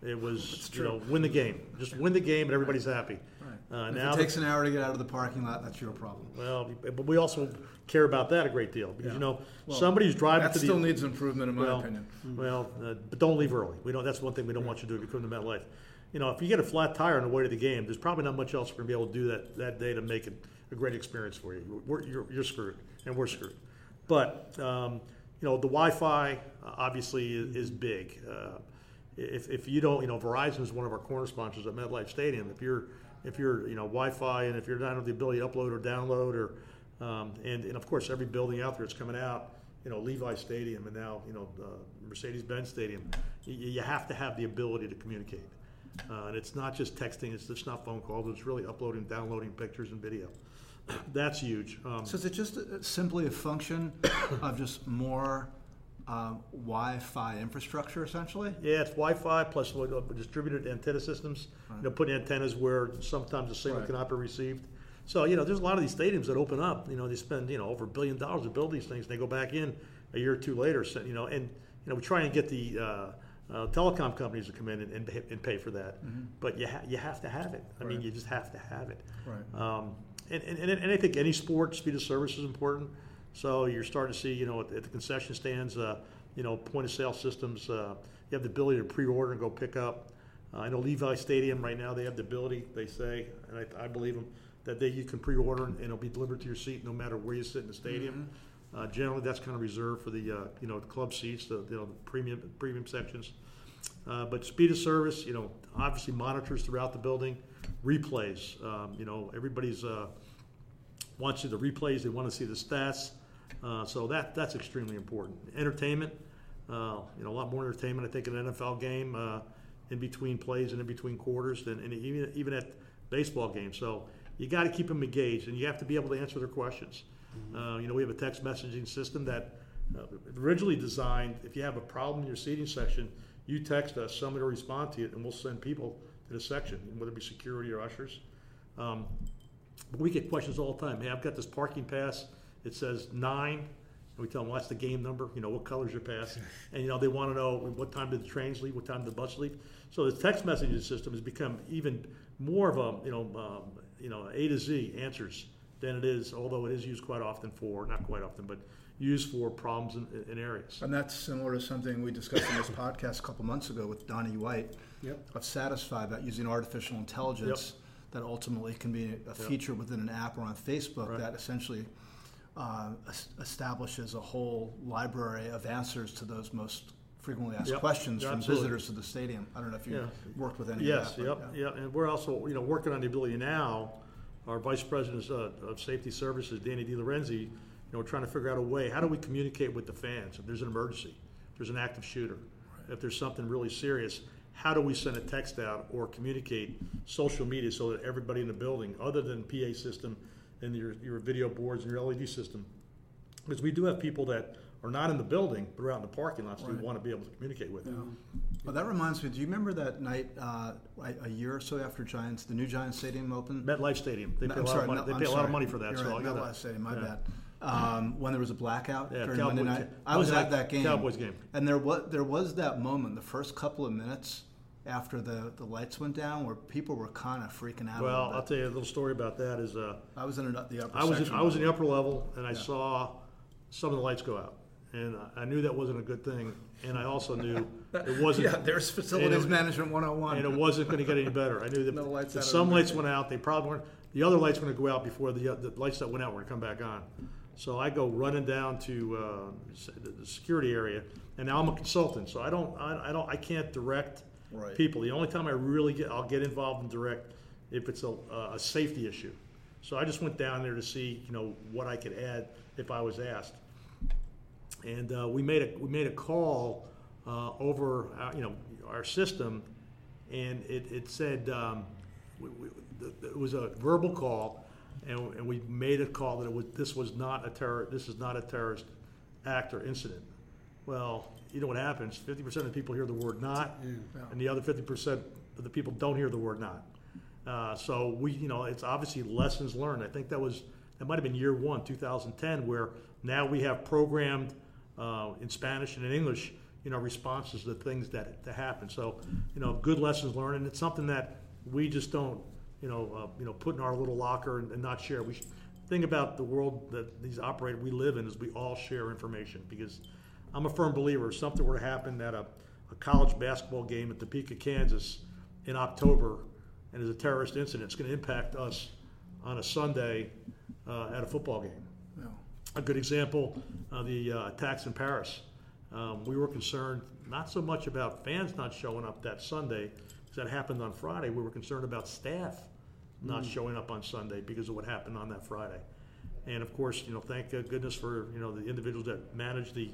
[SPEAKER 3] It was, you know, win the game. Just win the game and everybody's happy.
[SPEAKER 1] Right.
[SPEAKER 3] Uh,
[SPEAKER 1] if
[SPEAKER 3] now,
[SPEAKER 1] it
[SPEAKER 3] the-
[SPEAKER 1] takes an hour to get out of the parking lot, that's your problem.
[SPEAKER 3] well, but we also care about that a great deal because,
[SPEAKER 1] Yeah.
[SPEAKER 3] you know,
[SPEAKER 1] Well,
[SPEAKER 3] somebody who's driving
[SPEAKER 1] That
[SPEAKER 3] to the.
[SPEAKER 1] still needs improvement, in my
[SPEAKER 3] well,
[SPEAKER 1] opinion.
[SPEAKER 3] Well, uh, but don't leave early. We don't. That's one thing we don't want you to do if you come to MetLife. You know, if you get a flat tire on the way to the game, there's probably not much else we're gonna be able to do that, that day to make it a great experience for you. We're, you're, you're screwed, and we're screwed. But um, you know, the Wi-Fi uh, obviously is, is big. Uh, if, if you don't, you know, Verizon is one of our corner sponsors at MetLife Stadium. If you're if you're you know Wi-Fi and if you're not have the ability to upload or download or um, and and of course every building out there that's coming out, you know Levi Stadium and now you know uh, Mercedes-Benz Stadium, you, you have to have the ability to communicate. Uh, and it's not just texting; it's just not phone calls. It's really uploading, downloading pictures and video. That's huge. Um,
[SPEAKER 1] So is it just uh, simply a function of just more uh, Wi-Fi infrastructure, essentially?
[SPEAKER 3] Yeah, it's Wi-Fi plus uh, distributed antenna systems. You know, putting antennas where sometimes the signal
[SPEAKER 1] Right.
[SPEAKER 3] cannot be received. So you know, there's a lot of these stadiums that open up. You know, they spend you know over a billion dollars to build these things. And they go back in a year or two later. So, you know, and you know, we try and get the uh, uh, telecom companies will come in and, and, pay- and pay for that. But you ha- you have to have it. I mean, you just have to have it.
[SPEAKER 1] Right.
[SPEAKER 3] Um, and, and, and I think any sport, speed of service is important. So you're starting to see, you know, at, at the concession stands, uh, you know, point of sale systems. Uh, you have the ability to pre-order and go pick up. Uh, I know Levi Stadium right now they have the ability. They say, and I, I believe them, that they you can pre-order and it'll be delivered to your seat no matter where you sit in the stadium. Uh, generally, that's kind of reserved for the uh, you know the club seats, the you know the premium premium sections. Uh, but speed of service, you know, obviously monitors throughout the building, replays. Um, you know, everybody's uh, wants to see the replays. They want to see the stats. Uh, so that that's extremely important. Entertainment, uh, you know, a lot more entertainment. I think in an NFL game, uh, in between plays and in between quarters, than and even even at baseball games. So you got to keep them engaged, and you have to be able to answer their questions. Uh, you know, we have a text messaging system that uh, originally designed, if you have a problem in your seating section, you text us, somebody will respond to it, and we'll send people to the section, whether it be security or ushers. Um, we get questions all the time. Hey, I've got this parking pass. It says nine. And we tell them, well, that's the game number. You know, what color's your pass? And, you know, they want to know what time did the trains leave? What time did the bus leave? So the text messaging system has become even more of a, you know, um, you know, A to Z answers than it is, although it is used quite often for, not quite often, but used for problems in, in areas.
[SPEAKER 1] And that's similar to something we discussed in this podcast a couple months ago with Donnie White
[SPEAKER 2] Yep.
[SPEAKER 1] of Satisfi about using artificial intelligence that ultimately can be a feature within an app or on Facebook
[SPEAKER 3] Right.
[SPEAKER 1] that essentially uh, establishes a whole library of answers to those most frequently asked
[SPEAKER 3] Yep.
[SPEAKER 1] questions
[SPEAKER 3] Yeah,
[SPEAKER 1] from
[SPEAKER 3] absolutely.
[SPEAKER 1] visitors to the stadium. I don't know if you
[SPEAKER 3] Yeah.
[SPEAKER 1] worked with any
[SPEAKER 3] Yes,
[SPEAKER 1] of that.
[SPEAKER 3] yep,
[SPEAKER 1] but,
[SPEAKER 3] yeah, and we're also, you know, working on the ability now, our Vice President of Safety Services, Danny Di Lorenzi, you know, we're trying to figure out a way, how do we communicate with the fans if there's an emergency, if there's an active shooter, if there's something really serious, how do we send a text out or communicate social media so that everybody in the building, other than PA system and your, your video boards and your LED system, because we do have people that are not in the building, but are out in the parking lots, we
[SPEAKER 1] Right.
[SPEAKER 3] want to be able to communicate with them.
[SPEAKER 1] Well, that reminds me. Do you remember that night uh, a year or so after Giants, the new Giants Stadium opened?
[SPEAKER 3] MetLife Stadium, they pay a lot
[SPEAKER 1] sorry,
[SPEAKER 3] of money,
[SPEAKER 1] Mel-
[SPEAKER 3] they pay a lot of money for that,
[SPEAKER 1] You're
[SPEAKER 3] so
[SPEAKER 1] right, MetLife Stadium, my
[SPEAKER 3] yeah.
[SPEAKER 1] bad. Um, when there was a blackout
[SPEAKER 3] Yeah,
[SPEAKER 1] during
[SPEAKER 3] Cowboy-
[SPEAKER 1] Monday night, I was
[SPEAKER 3] was
[SPEAKER 1] at
[SPEAKER 3] at
[SPEAKER 1] that game.
[SPEAKER 3] Cowboys game.
[SPEAKER 1] and there was there was that moment, the first couple of minutes after the, the lights went down, where people were kind of freaking out.
[SPEAKER 3] Well, I'll tell you a little story about that is, uh,
[SPEAKER 1] I was in an- the upper
[SPEAKER 3] I was, in. I was in the upper level and I
[SPEAKER 1] Yeah.
[SPEAKER 3] saw some of the lights go out. And I- knew that wasn't a good thing, and I also knew it wasn't.
[SPEAKER 1] yeah, there's facilities
[SPEAKER 3] it-
[SPEAKER 1] management 101.
[SPEAKER 3] and it wasn't going to get any better. I knew that
[SPEAKER 1] No lights
[SPEAKER 3] that some lights went out. They probably weren't. The other lights were going to go out before the, the lights that went out were going to come back on. So I go running down to uh, the- the security area, and now I'm a consultant, so I don't, I, I don't, I can't direct
[SPEAKER 1] Right.
[SPEAKER 3] people. The only time I really get, I'll get involved and direct if it's a, a safety issue. So I just went down there to see, you know, what I could add if I was asked and uh, we made a we made a call uh, over our, you know our system, and it, it said um, we, we, the- it was a verbal call, and, and we made a call that it was this was not a terror this is not a terrorist act or incident. Well, you know what happens? Fifty percent of the people hear the word "not," and the other fifty percent of the people don't hear the word "not." Uh, so we, you know, it's obviously lessons learned. I think that was that might have been year one, 2010, where now we have programmed uh, in Spanish and in English, you know, responses to things that that happen. So, you know, good lessons learned, and it's something that we just don't, you know, uh, you know, put in our little locker and, and not share. We should, think about the world that these operate we live in is we all share information because I'm a firm believer if something were to happen at a, a college basketball game in Topeka, Kansas in October and there's a terrorist incident, it's going to impact us on a Sunday uh, at a football game.
[SPEAKER 1] Yeah.
[SPEAKER 3] A good example, uh, the uh, attacks in Paris. Um, we were concerned not so much about fans not showing up that Sunday, because that happened on Friday. We were concerned about staff not showing up on Sunday because of what happened on that Friday. And of course, you know, thank uh, goodness for you know the individuals that manage the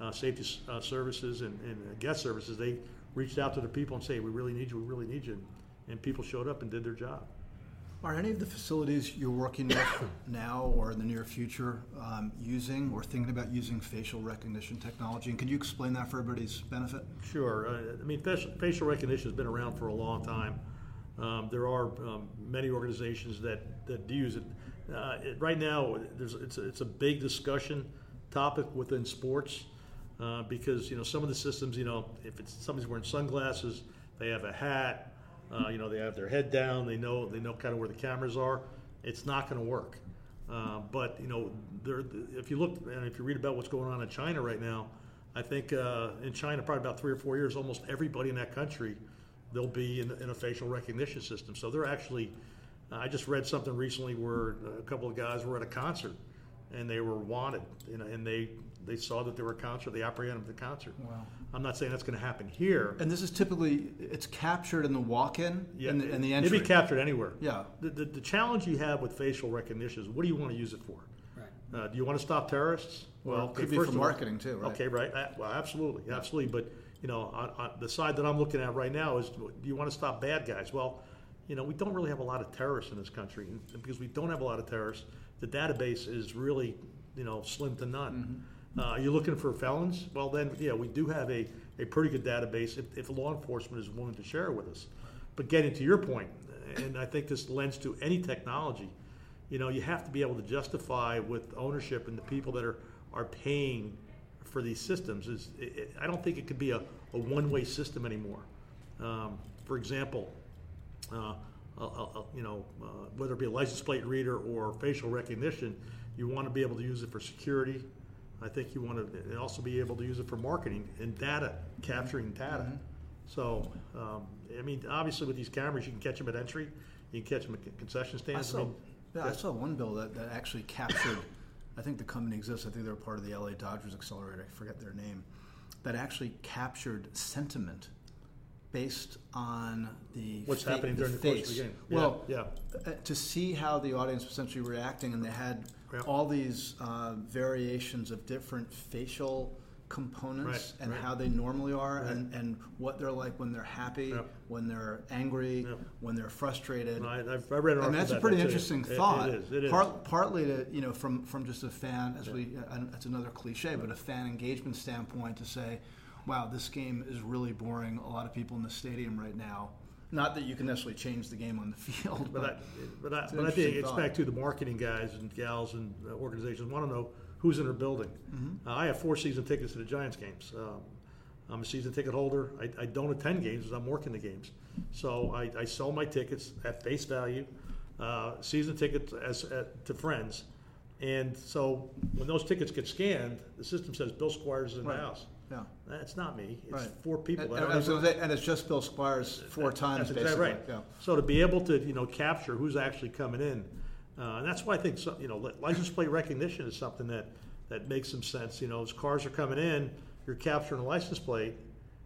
[SPEAKER 3] uh, safety uh, services and, and uh, guest services. They reached out to the people and say, "We really need you. We really need you." And people showed up and did their job.
[SPEAKER 1] Are any of the facilities you're working with now or in the near future um, using or thinking about using facial recognition technology? And could you explain that for everybody's benefit?
[SPEAKER 3] Sure. Uh, I mean, facial, facial recognition has been around for a long time. Um, there are um, many organizations that, that do use it. Uh, it. Right now, it's, a, it's a big discussion topic within sports uh, because you know some of the systems, you know, if it's somebody's wearing sunglasses, they have a hat, uh, you know, they have their head down, they know they know kind of where the cameras are. It's not going to work. Uh, but you know, there, if you look and if you read about what's going on in China right now, I think uh, in China, probably about three or four years, almost everybody in that country, they'll be in, in a facial recognition system. So they're actually. I just read something recently where a couple of guys were at a concert, and they were wanted, you know, and they they saw that there were a concert, they apprehended the concert.
[SPEAKER 1] Wow.
[SPEAKER 3] I'm not saying that's going to happen here.
[SPEAKER 1] And this is typically it's captured in the walk-in yeah. and, the, and the
[SPEAKER 3] it'd be captured anywhere.
[SPEAKER 1] Yeah.
[SPEAKER 3] The, the, the challenge you have with facial recognition is what do you want to use it for?
[SPEAKER 2] Right.
[SPEAKER 3] Uh, do you want to stop terrorists?
[SPEAKER 1] Well, it could be for
[SPEAKER 3] of all-
[SPEAKER 1] marketing, too, right?
[SPEAKER 3] Okay, right. Well, absolutely, absolutely. But you know, on, on the side that I'm looking at right now is, do you want to stop bad guys? Well, you know, we don't really have a lot of terrorists in this country, and because we don't have a lot of terrorists, the database is really, you know, slim to none. Uh, are you looking for felons? Well, then, yeah, we do have a, a pretty good database if, if law enforcement is willing to share it with us. But getting to your point, and I think this lends to any technology, you know, you have to be able to justify with ownership and the people that are, are paying for these systems. Is it, it- I don't think it could be a, a one-way system anymore. Um, for example, uh, a- a- you know, uh, whether it be a license plate reader or facial recognition, you want to be able to use it for security. I think you want to also be able to use it for marketing and data, capturing data. So, um, I mean, obviously with these cameras, you can catch them at entry, you can catch them at concession
[SPEAKER 1] I
[SPEAKER 3] stands.
[SPEAKER 1] saw,
[SPEAKER 3] mean,
[SPEAKER 1] yeah, I saw one bill that, that actually captured, I think the company exists, I think they're part of the LA Dodgers Accelerator, I forget their name, that actually captured sentiment based on the
[SPEAKER 3] What's
[SPEAKER 1] fa-
[SPEAKER 3] happening during the course of the
[SPEAKER 1] face.
[SPEAKER 3] game. Yeah,
[SPEAKER 1] Well,
[SPEAKER 3] yeah.
[SPEAKER 1] uh, to see how the audience was essentially reacting, and they had
[SPEAKER 3] Yeah.
[SPEAKER 1] all these uh, variations of different facial components
[SPEAKER 3] Right,
[SPEAKER 1] and
[SPEAKER 3] right.
[SPEAKER 1] how they normally are,
[SPEAKER 3] Right.
[SPEAKER 1] and, and what they're like when they're happy,
[SPEAKER 3] Yep.
[SPEAKER 1] when they're angry,
[SPEAKER 3] Yep.
[SPEAKER 1] when they're frustrated.
[SPEAKER 3] I, I've, I read an
[SPEAKER 1] And that's a pretty
[SPEAKER 3] that, too.
[SPEAKER 1] interesting
[SPEAKER 3] It-
[SPEAKER 1] thought.
[SPEAKER 3] It is, it is.
[SPEAKER 1] Part, partly to you know from from just a fan, as we uh, it's another cliche, but a fan engagement standpoint to say, wow, this game is really boring. A lot of people in the stadium right now. Not that you can necessarily change the game on the field,
[SPEAKER 3] But I,
[SPEAKER 1] but,
[SPEAKER 3] but I, but I think
[SPEAKER 1] interesting
[SPEAKER 3] it's back to the marketing guys and gals and uh, organizations want to know who's in her building.
[SPEAKER 1] Mm-hmm.
[SPEAKER 3] Uh, I have four season tickets to the Giants games. Um, I'm a season ticket holder. I, I don't attend games because I'm working the games. So I, I sell my tickets at face value, uh, season tickets as uh, to friends. And so when those tickets get scanned, the system says Bill Squires is in
[SPEAKER 1] Right.
[SPEAKER 3] the house.
[SPEAKER 1] yeah.
[SPEAKER 3] That's not me. It's
[SPEAKER 1] Right.
[SPEAKER 3] four people.
[SPEAKER 1] And,
[SPEAKER 3] that
[SPEAKER 1] and and it's just Bill Squires four times
[SPEAKER 3] that's
[SPEAKER 1] basically.
[SPEAKER 3] exactly right.
[SPEAKER 1] Yeah.
[SPEAKER 3] So to be able to, you know, capture who's actually coming in, uh, and that's why I think, so, you know, license plate recognition is something that, that makes some sense. You know, as cars are coming in, you're capturing a license plate.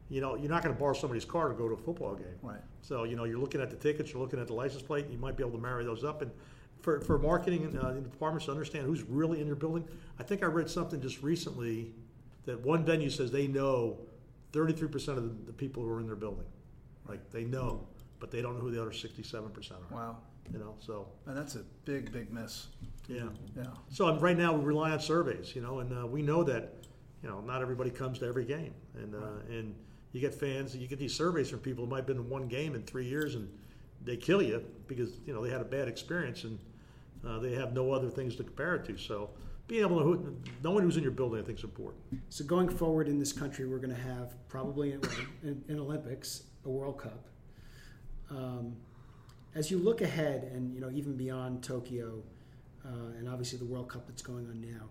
[SPEAKER 3] You know, you're not going to borrow somebody's car to go to a football game.
[SPEAKER 1] Right.
[SPEAKER 3] So you know, you're looking at the tickets, you're looking at the license plate. You might be able to marry those up, and for, for marketing and uh, departments to understand who's really in your building. I think I read something just recently that one venue says they know 33% of the, the people who are in their building, like they know, but they don't know who the other 67% are.
[SPEAKER 1] Wow.
[SPEAKER 3] You know, so
[SPEAKER 1] And that's a big, big miss.
[SPEAKER 3] yeah.
[SPEAKER 1] Yeah.
[SPEAKER 3] So um, right now we rely on surveys, you know, and uh, we know that, you know, not everybody comes to every game, and uh, and you get fans, you get these surveys from people who might have been in one game in three years, and they kill you because you know they had a bad experience and uh, they have no other things to compare it to. So being able to who, knowing who's in your building, I think is important.
[SPEAKER 2] So going forward in this country, we're going to have probably in, in, in Olympics a World Cup. Um, as you look ahead, and you know even beyond Tokyo, uh, and obviously the World Cup that's going on now,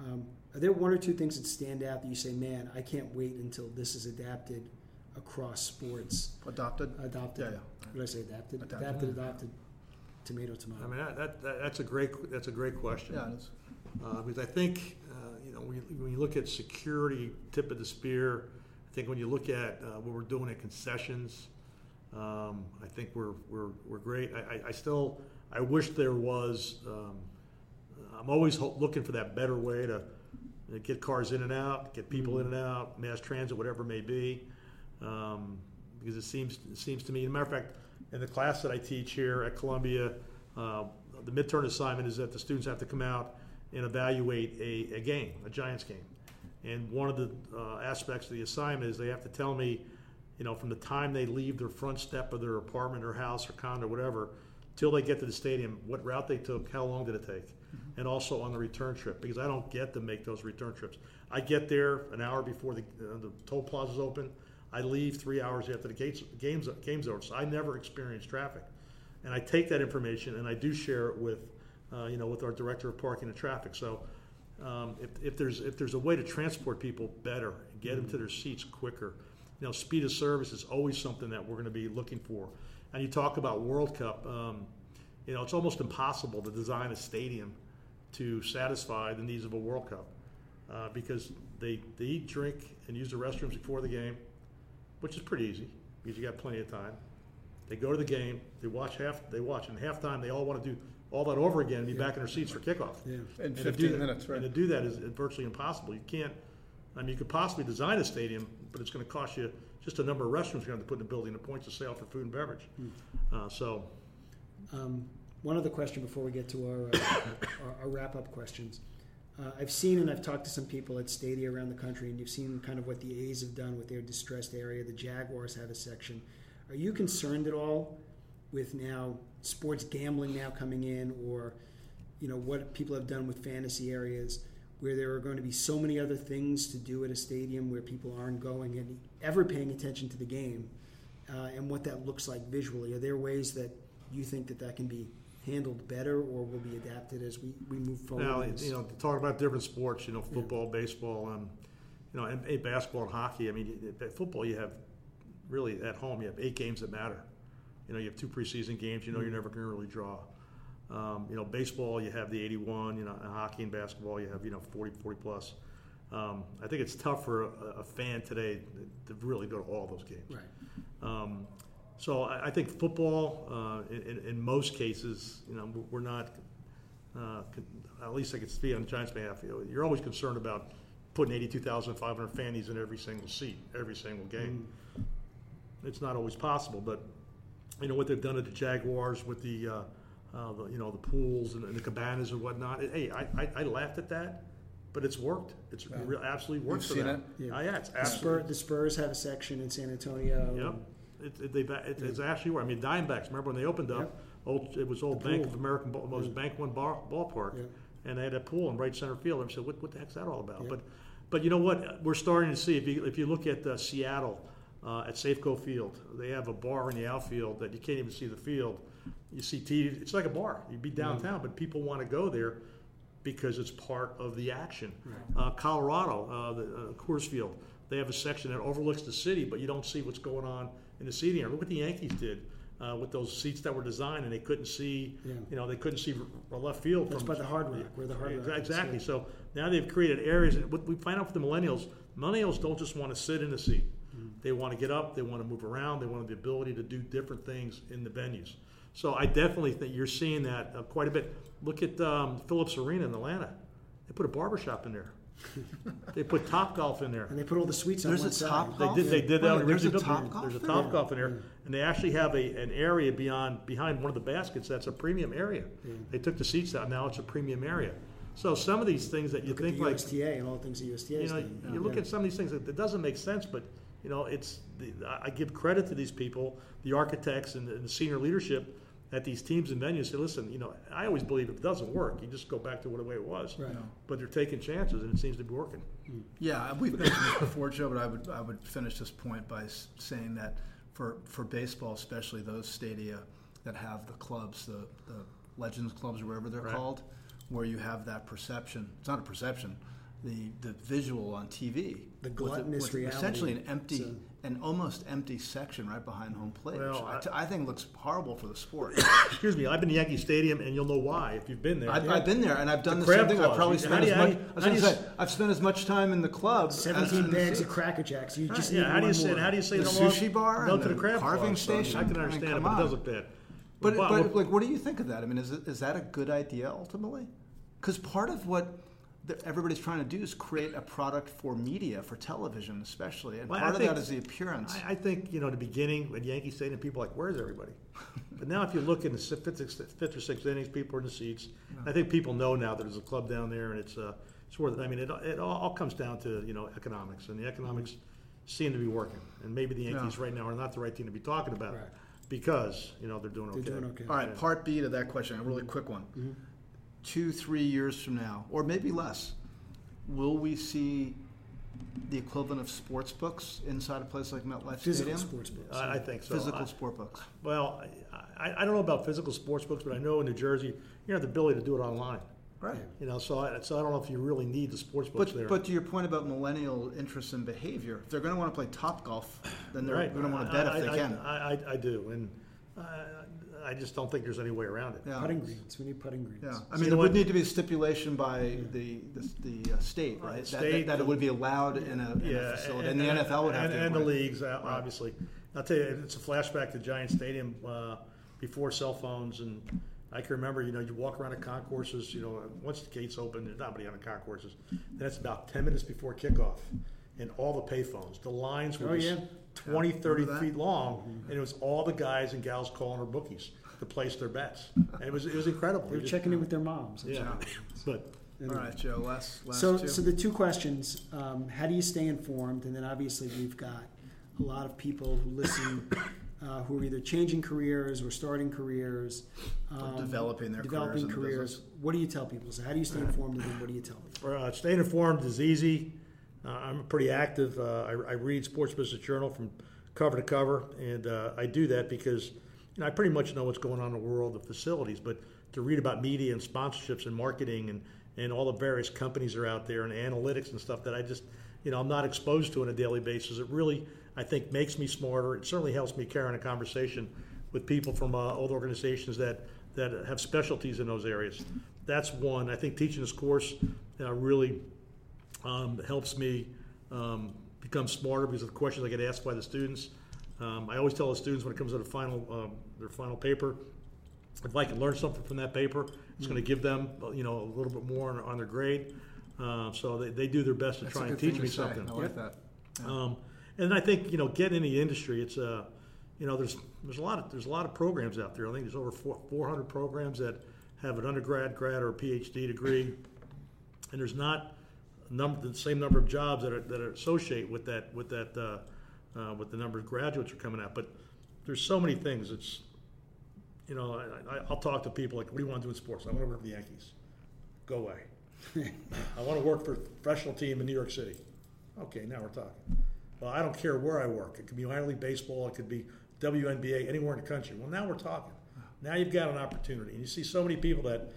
[SPEAKER 2] um, are there one or two things that stand out that you say, "Man, I can't wait until this is adapted across sports"?
[SPEAKER 1] Adopted.
[SPEAKER 2] Adopted.
[SPEAKER 1] Yeah, yeah.
[SPEAKER 2] What did I say? Adapted.
[SPEAKER 1] Adapted.
[SPEAKER 2] Adapted. Adopted. Tomato. Tomato.
[SPEAKER 3] I mean that, that, that that's a great that's a great question.
[SPEAKER 1] Yeah, it is.
[SPEAKER 3] Uh, because I think, uh, you know, when you, when you look at security, tip of the spear, I think when you look at uh, what we're doing at concessions, um, I think we're, we're, we're great. I, I, I still, I wish there was, um, I'm always ho- looking for that better way to get cars in and out, get people in and out, mass transit, whatever it may be. Um, because it seems, it seems to me, as a matter of fact, in the class that I teach here at Columbia, uh, the midterm assignment is that the students have to come out and evaluate a, a game, a Giants game. And one of the uh, aspects of the assignment is they have to tell me, you know, from the time they leave their front step of their apartment or house or condo, or whatever, till they get to the stadium, what route they took, how long did it take, and also on the return trip because I don't get to make those return trips. I get there an hour before the, uh, the toll plaza's open. I leave three hours after the gates, games game's over, so I never experience traffic. And I take that information and I do share it with, uh, you know, with our director of parking and traffic. So um, if, if there's if there's a way to transport people better, get them to their seats quicker, you know, speed of service is always something that we're going to be looking for. And you talk about World Cup, um, you know, it's almost impossible to design a stadium to satisfy the needs of a World Cup uh, because they they eat, drink, and use the restrooms before the game, which is pretty easy because you got plenty of time. They go to the game, they watch half, they watch, and halftime they all want to do all that over again and be back in their seats for kickoff.
[SPEAKER 2] Yeah.
[SPEAKER 1] In
[SPEAKER 3] And
[SPEAKER 1] 15
[SPEAKER 3] do
[SPEAKER 1] minutes, right.
[SPEAKER 3] And to do that is virtually impossible. You can't. I mean, you could possibly design a stadium, but it's going to cost you just a number of restrooms you're going to put in the building, the points of sale for food and beverage. Uh, so,
[SPEAKER 2] Um, one other question before we get to our, uh, our, our wrap-up questions. Uh, I've seen and I've talked to some people at Stadia around the country, and you've seen kind of what the A's have done with their distressed area. The Jaguars have a section. Are you concerned at all with now sports gambling now coming in, or you know what people have done with fantasy areas, where there are going to be so many other things to do at a stadium where people aren't going and ever paying attention to the game, uh, and what that looks like visually? Are there ways that you think that that can be handled better or will be adapted as we, we move forward?
[SPEAKER 3] Now, you know, talk about different sports, you know, football, baseball, um, you know, and, basketball and hockey. I mean, y- football, you have really at home, you have eight games that matter. You know, you have two preseason games. You know, you're never going to really draw. Um, you know, baseball, you have the 81. You know, and hockey and basketball, you have you know 40, 40 plus. Um, I think it's tough for a, a fan today to really go to all those games.
[SPEAKER 2] right.
[SPEAKER 3] Um, so I, I think football, uh, in, in, most cases, you know, we're not. Uh, at least I can speak on the Giants' behalf. You know, you're always concerned about putting 82,500 fannies in every single seat, every single game. It's not always possible, but you know what they've done at the Jaguars with the, uh, uh, the you know the pools and, and the cabanas and whatnot. Hey, I, I, I laughed at that, but it's worked. It's real, absolutely worked
[SPEAKER 1] You've
[SPEAKER 3] for
[SPEAKER 1] seen
[SPEAKER 3] them.
[SPEAKER 1] it?
[SPEAKER 2] Yeah.
[SPEAKER 3] Uh, yeah, it's
[SPEAKER 2] The,
[SPEAKER 3] absolutely.
[SPEAKER 2] Spur, the Spurs have a section in San Antonio.
[SPEAKER 3] Yep. It, it, they've, it, it's actually where I mean Diamondbacks. Remember when they opened up?
[SPEAKER 2] Yep.
[SPEAKER 3] Old, it was old
[SPEAKER 2] The
[SPEAKER 3] Bank
[SPEAKER 2] pool.
[SPEAKER 3] of American, ball- was Bank One bar, ballpark,
[SPEAKER 2] Yep.
[SPEAKER 3] and they had a pool in right center field. And I said, what, what the heck's that all about?
[SPEAKER 2] Yep.
[SPEAKER 3] But, but you know what? We're starting to see if you if you look at uh, Seattle uh, at Safeco Field, they have a bar in the outfield that you can't even see the field. You see TV. It's like a bar. You'd be downtown, but people want to go there because it's part of the action. Uh, Colorado, uh, the uh, Coors Field, they have a section that overlooks the city, but you don't see what's going on in the seating area. Look what the Yankees did uh, with those seats that were designed, and they couldn't see,
[SPEAKER 2] Yeah.
[SPEAKER 3] you know, they couldn't see left field.
[SPEAKER 2] That's
[SPEAKER 3] from
[SPEAKER 2] by the Hard Rock, where the Hard Rock
[SPEAKER 3] Exactly. So now they've created areas. and What we find out with the millennials, millennials don't just want to sit in a seat.
[SPEAKER 2] Mm-hmm.
[SPEAKER 3] They want to get up. They want to move around. They want the ability to do different things in the venues. So I definitely think you're seeing that uh, quite a bit. Look at um, Philips Arena in Atlanta. They put a barbershop in there. they put Top Golf in there.
[SPEAKER 2] And they put all the suites on
[SPEAKER 1] There's
[SPEAKER 2] one
[SPEAKER 1] a
[SPEAKER 2] side.
[SPEAKER 1] Top
[SPEAKER 3] They
[SPEAKER 1] Golf?
[SPEAKER 3] did. They did that.
[SPEAKER 1] Wait, there's a Top. Golf
[SPEAKER 3] There's a? Top Golf in there, and they actually have a an area beyond behind one of the baskets. That's a premium area. They took the seats out. Now it's a premium area. So some of these things that you
[SPEAKER 2] Look at
[SPEAKER 3] think
[SPEAKER 2] the
[SPEAKER 3] like
[SPEAKER 2] USTA and all things the USTA
[SPEAKER 3] you
[SPEAKER 2] is
[SPEAKER 3] know,
[SPEAKER 2] doing.
[SPEAKER 3] you look
[SPEAKER 2] Yeah.
[SPEAKER 3] at some of these things, that it doesn't make sense, but, you know, it's, the- I I give credit to these people, the architects and the and the senior leadership at these teams and venues, say, listen, you know, I always believe if it doesn't work, you just go back to what the way it was.
[SPEAKER 2] Right.
[SPEAKER 3] But they're taking chances, and it seems to be working. Hmm.
[SPEAKER 1] Yeah, we've mentioned this before, Joe, but I would, I would finish this point by saying that for, for baseball, especially those stadia that have the clubs, the, the Legends clubs or whatever they're
[SPEAKER 3] Right.
[SPEAKER 1] called, where you have that perception, it's not a perception, the, the visual on TV.
[SPEAKER 2] The
[SPEAKER 1] with
[SPEAKER 2] gluttonous
[SPEAKER 1] with
[SPEAKER 2] reality.
[SPEAKER 1] Essentially an empty,
[SPEAKER 2] So-
[SPEAKER 1] an almost empty section right behind home plate, which
[SPEAKER 3] Well,
[SPEAKER 1] I,
[SPEAKER 3] I-
[SPEAKER 1] t- I think looks horrible for the sport.
[SPEAKER 3] Excuse me, I've been to Yankee Stadium, and you'll know why if you've been there.
[SPEAKER 1] I've, I've been there and I've done
[SPEAKER 3] The
[SPEAKER 1] the, same thing. I've probably
[SPEAKER 3] How
[SPEAKER 1] spent
[SPEAKER 3] do you-
[SPEAKER 1] as much.
[SPEAKER 3] you-
[SPEAKER 1] I was
[SPEAKER 3] how do you
[SPEAKER 1] say, I've spent as much time in the club.
[SPEAKER 2] Seventeen
[SPEAKER 1] the
[SPEAKER 2] bags of Cracker Jacks. You just
[SPEAKER 3] yeah,
[SPEAKER 2] need
[SPEAKER 3] how do you
[SPEAKER 2] one
[SPEAKER 3] say?
[SPEAKER 2] more.
[SPEAKER 3] How do you say
[SPEAKER 1] The
[SPEAKER 3] no more-
[SPEAKER 1] sushi bar
[SPEAKER 3] No
[SPEAKER 1] and
[SPEAKER 3] to the
[SPEAKER 1] the
[SPEAKER 3] crab
[SPEAKER 1] carving
[SPEAKER 3] claws, I
[SPEAKER 1] station?
[SPEAKER 3] I can understand it, but it does look bad.
[SPEAKER 1] But,
[SPEAKER 3] But-
[SPEAKER 1] but like, what do you think of that? I mean, is, it, is that a good idea ultimately? Because part of what the, everybody's trying to do is create a product for media, for television especially, and
[SPEAKER 3] Well, I
[SPEAKER 1] part of
[SPEAKER 3] think-
[SPEAKER 1] that is the appearance.
[SPEAKER 3] I, I think you know the beginning at Yankee Stadium, people are like, "Where's everybody?" but now, if you look in the si- fifth, or sixth innings, people are in the seats. I think people know now that there's a club down there, and it's uh, it's worth. It. I mean, it, it all, all comes down to you know economics, and the economics seem to be working. And maybe the Yankees
[SPEAKER 1] Yeah.
[SPEAKER 3] right now are not the right team to be talking about
[SPEAKER 2] Right.
[SPEAKER 3] because you know they're doing
[SPEAKER 2] They're
[SPEAKER 3] okay.
[SPEAKER 2] doing okay.
[SPEAKER 1] All right, part B to that question, a really quick one.
[SPEAKER 3] Mm-hmm.
[SPEAKER 1] Two, three years from now, or maybe less, will we see the equivalent of sports books inside a place like MetLife
[SPEAKER 2] Physical
[SPEAKER 1] Stadium?
[SPEAKER 2] sports books.
[SPEAKER 3] I, I think so.
[SPEAKER 1] Physical
[SPEAKER 3] I-
[SPEAKER 1] sport books.
[SPEAKER 3] well, I, I, I don't know about physical sports books, but I know in New Jersey you have the ability to do it online.
[SPEAKER 1] Right.
[SPEAKER 3] You know, so I, so I don't know if you really need the sports books there.
[SPEAKER 1] But, but to your point about millennial interest in behavior, if they're going to want to play top golf, then they're
[SPEAKER 3] Right.
[SPEAKER 1] going to want to bet
[SPEAKER 3] I-
[SPEAKER 1] if they
[SPEAKER 3] I-
[SPEAKER 1] can.
[SPEAKER 3] I, I, I do, and uh, I just don't think there's any way around it.
[SPEAKER 1] Yeah.
[SPEAKER 2] Putting greens. We need putting greens.
[SPEAKER 1] Yeah, I mean,
[SPEAKER 3] you
[SPEAKER 1] there
[SPEAKER 3] know
[SPEAKER 1] would need to be a stipulation by the the, the uh, state, right? That-
[SPEAKER 3] State,
[SPEAKER 1] that, that it would be allowed in a, in a facility, and, the NFL would have
[SPEAKER 3] and,
[SPEAKER 1] to.
[SPEAKER 3] and the leagues, uh, obviously. I'll tell you, it's a flashback to Giant Stadium uh, before cell phones, and I can remember, you know, you walk around the concourses, you know, once the gates open, there's nobody on the concourses. Then it's about 10 minutes before kickoff, and all the payphones, the lines were
[SPEAKER 2] Oh,
[SPEAKER 3] just
[SPEAKER 2] yeah.
[SPEAKER 3] 20, 30
[SPEAKER 1] Remember that?
[SPEAKER 3] feet long, and it was all the guys and gals calling their bookies to place their bets. And it was, it was incredible.
[SPEAKER 2] They were
[SPEAKER 3] It just-
[SPEAKER 2] checking in with their moms.
[SPEAKER 3] yeah, but
[SPEAKER 1] All right, Joe. Last, last
[SPEAKER 2] So,
[SPEAKER 1] two.
[SPEAKER 2] so the two questions: um, How do you stay informed? And then obviously we've got a lot of people who listen, uh, who are either changing careers or starting careers, um,
[SPEAKER 1] developing their
[SPEAKER 2] developing
[SPEAKER 1] careers in the
[SPEAKER 2] careers.
[SPEAKER 1] business.
[SPEAKER 2] What do you tell people? So, how do you stay informed? And then what do you tell people?
[SPEAKER 3] Uh, staying informed is easy. Uh, I'm pretty active. Uh, I, I read Sports Business Journal from cover to cover, and uh, I do that because you know, I pretty much know what's going on in the world of facilities. But to read about media and sponsorships and marketing and, and all the various companies that are out there and analytics and stuff that I just you know I'm not exposed to on a daily basis, it really I think makes me smarter. It certainly helps me carry on a conversation with people from uh, old organizations that that have specialties in those areas. That's one. I think teaching this course really um, helps me um, become smarter because of the questions I get asked by the students. Um, I always tell the students when it comes to the final um, their final paper, if I can learn something from that paper, it's going to give them you know a little bit more on, on their grade. Uh, so they, they do their best to
[SPEAKER 1] That's
[SPEAKER 3] try and teach me
[SPEAKER 1] say.
[SPEAKER 3] something.
[SPEAKER 1] I like that.
[SPEAKER 3] Um, and I think you know, getting in the industry, it's uh, you know, there's there's a lot of there's a lot of programs out there. I think there's over four, 400 programs that have an undergrad, grad, or a PhD degree, and there's not a number the same number of jobs that are that are associated with that with that uh, uh, with the number of graduates are coming out. But there's so many things. It's you know, I, I, I'll talk to people like, what do you want to do in sports? I want to work for the Yankees. Go away. I want to work for a professional team in New York City. Okay, now we're talking. Well, I don't care where I work. It could be minor league baseball. It could be WNBA, anywhere in the country. Well, now we're talking. Now you've got an opportunity. And you see so many people that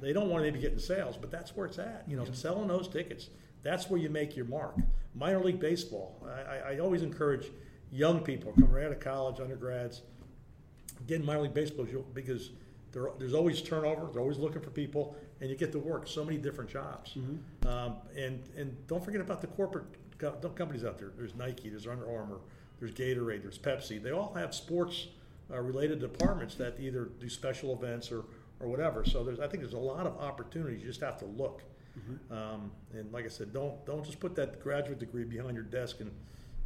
[SPEAKER 3] they don't want to maybe get in sales, but that's where it's at. You know, selling those tickets. That's where you make your mark. Minor league baseball. I, I, always encourage young people coming right out of college, undergrads, get in minor league baseball because there, there's always turnover. They're always looking for people, and you get to work so many different jobs. Um, and and don't forget about the corporate co- companies out there. There's Nike, there's Under Armour, there's Gatorade, there's Pepsi. They all have sports uh, related departments that either do special events or or whatever. So there's I think there's a lot of opportunities. You just have to look. Um, and like I said, don't don't just put that graduate degree behind your desk and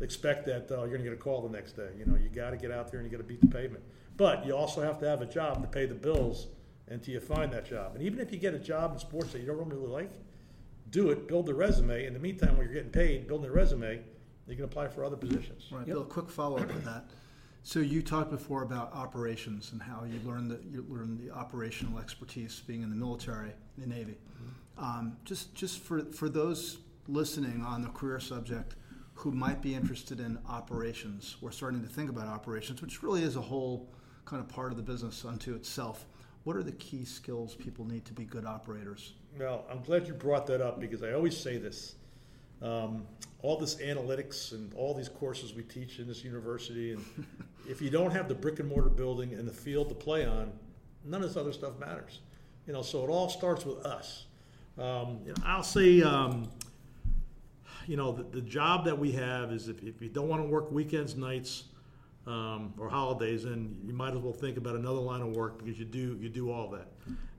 [SPEAKER 3] expect that uh, you're going to get a call the next day. You know, you got to get out there and you got to beat the pavement. But you also have to have a job to pay the bills until you find that job. And even if you get a job in sports that you don't really like, do it. Build the resume. In the meantime, when you're getting paid, building the resume, you can apply for other positions.
[SPEAKER 1] Right, Bill. Quick follow up to that. So you talked before about operations and how you learned that you learned the operational expertise being in the military, the Navy. Um, just just for for those listening on the career subject who might be interested in operations, we're starting to think about operations, which really is a whole kind of part of the business unto itself. What are the key skills people need to be good operators?
[SPEAKER 3] Well, I'm glad you brought that up because I always say this. Um, all this analytics and all these courses we teach in this university, and if you don't have the brick and mortar building and the field to play on, none of this other stuff matters. You know, so it all starts with us. Um, you know, I'll say, um, you know, the, the job that we have is if, if you don't want to work weekends, nights, um, or holidays, then you might as well think about another line of work because you do you do all that.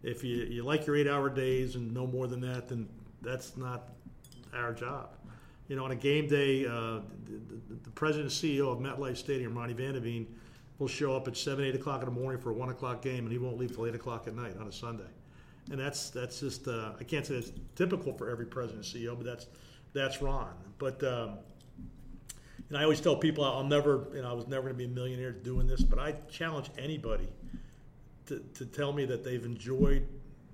[SPEAKER 3] If you, you like your eight hour days and no more than that, then that's not our job. You know, on a game day, uh, the, the, president and CEO of MetLife Stadium, Ronnie VanDeVeen, will show up at seven, eight o'clock in the morning for a one o'clock game, and he won't leave till eight o'clock at night on a Sunday. And that's that's just uh, I can't say it's typical for every president and CEO, but that's that's Ron. But um, and I always tell people I'll never, you know, I was never going to be a millionaire doing this, but I challenge anybody to, to tell me that they've enjoyed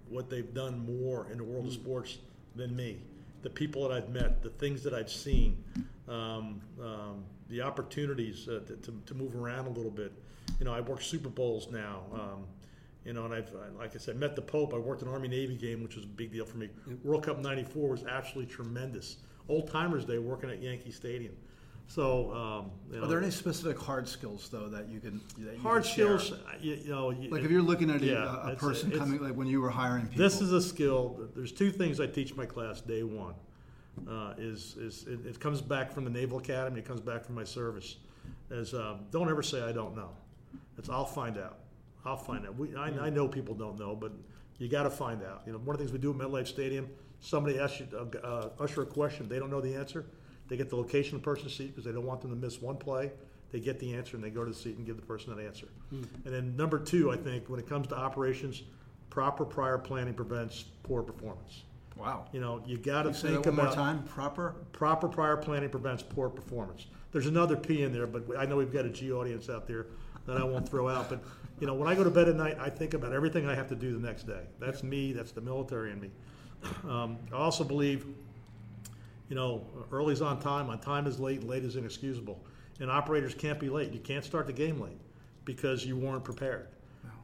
[SPEAKER 3] what they've done more in the world of sports than me. The people that I've met, the things that I've seen, um, um, the opportunities uh, to, to, move around a little bit. You know, I work Super Bowls now. Um, you know, and I've, like I said, met the Pope. I worked an Army Navy game, which was a big deal for me. World Cup '94 was absolutely tremendous. Old Timers Day working at Yankee Stadium. So, um, you know,
[SPEAKER 1] Are there any specific hard skills though that you can that you
[SPEAKER 3] hard
[SPEAKER 1] can
[SPEAKER 3] skills? You, you know,
[SPEAKER 1] Like if you're looking at a,
[SPEAKER 3] Yeah,
[SPEAKER 1] a
[SPEAKER 3] it's-
[SPEAKER 1] person
[SPEAKER 3] it's-
[SPEAKER 1] coming, like when you were hiring people.
[SPEAKER 3] This is a skill. There's two things I teach my class day one. Uh, is is it, it comes back from the Naval Academy. It comes back from my service. Is um, don't ever say I don't know. It's I'll find out. I'll find out. We, I, I know people don't know, but you got to find out. You know, one of the things we do at MetLife Stadium. Somebody asks you uh, uh, usher a question. They don't know the answer. They get the location of the person's seat because they don't want them to miss one play. They get the answer and they go to the seat and give the person that answer. And then number two, I think when it comes to operations, proper prior planning prevents poor performance.
[SPEAKER 1] Wow.
[SPEAKER 3] You know, you got to think
[SPEAKER 1] that one more
[SPEAKER 3] about
[SPEAKER 1] time. Proper.
[SPEAKER 3] proper prior planning prevents poor performance. There's another P in there, but I know we've got a G audience out there that I won't throw out. But you know, when I go to bed at night, I think about everything I have to do the next day. That's me. That's the military in me. Um, I also believe, you know, early's on time. On time is late. Late is inexcusable. And operators can't be late. You can't start the game late because you weren't prepared.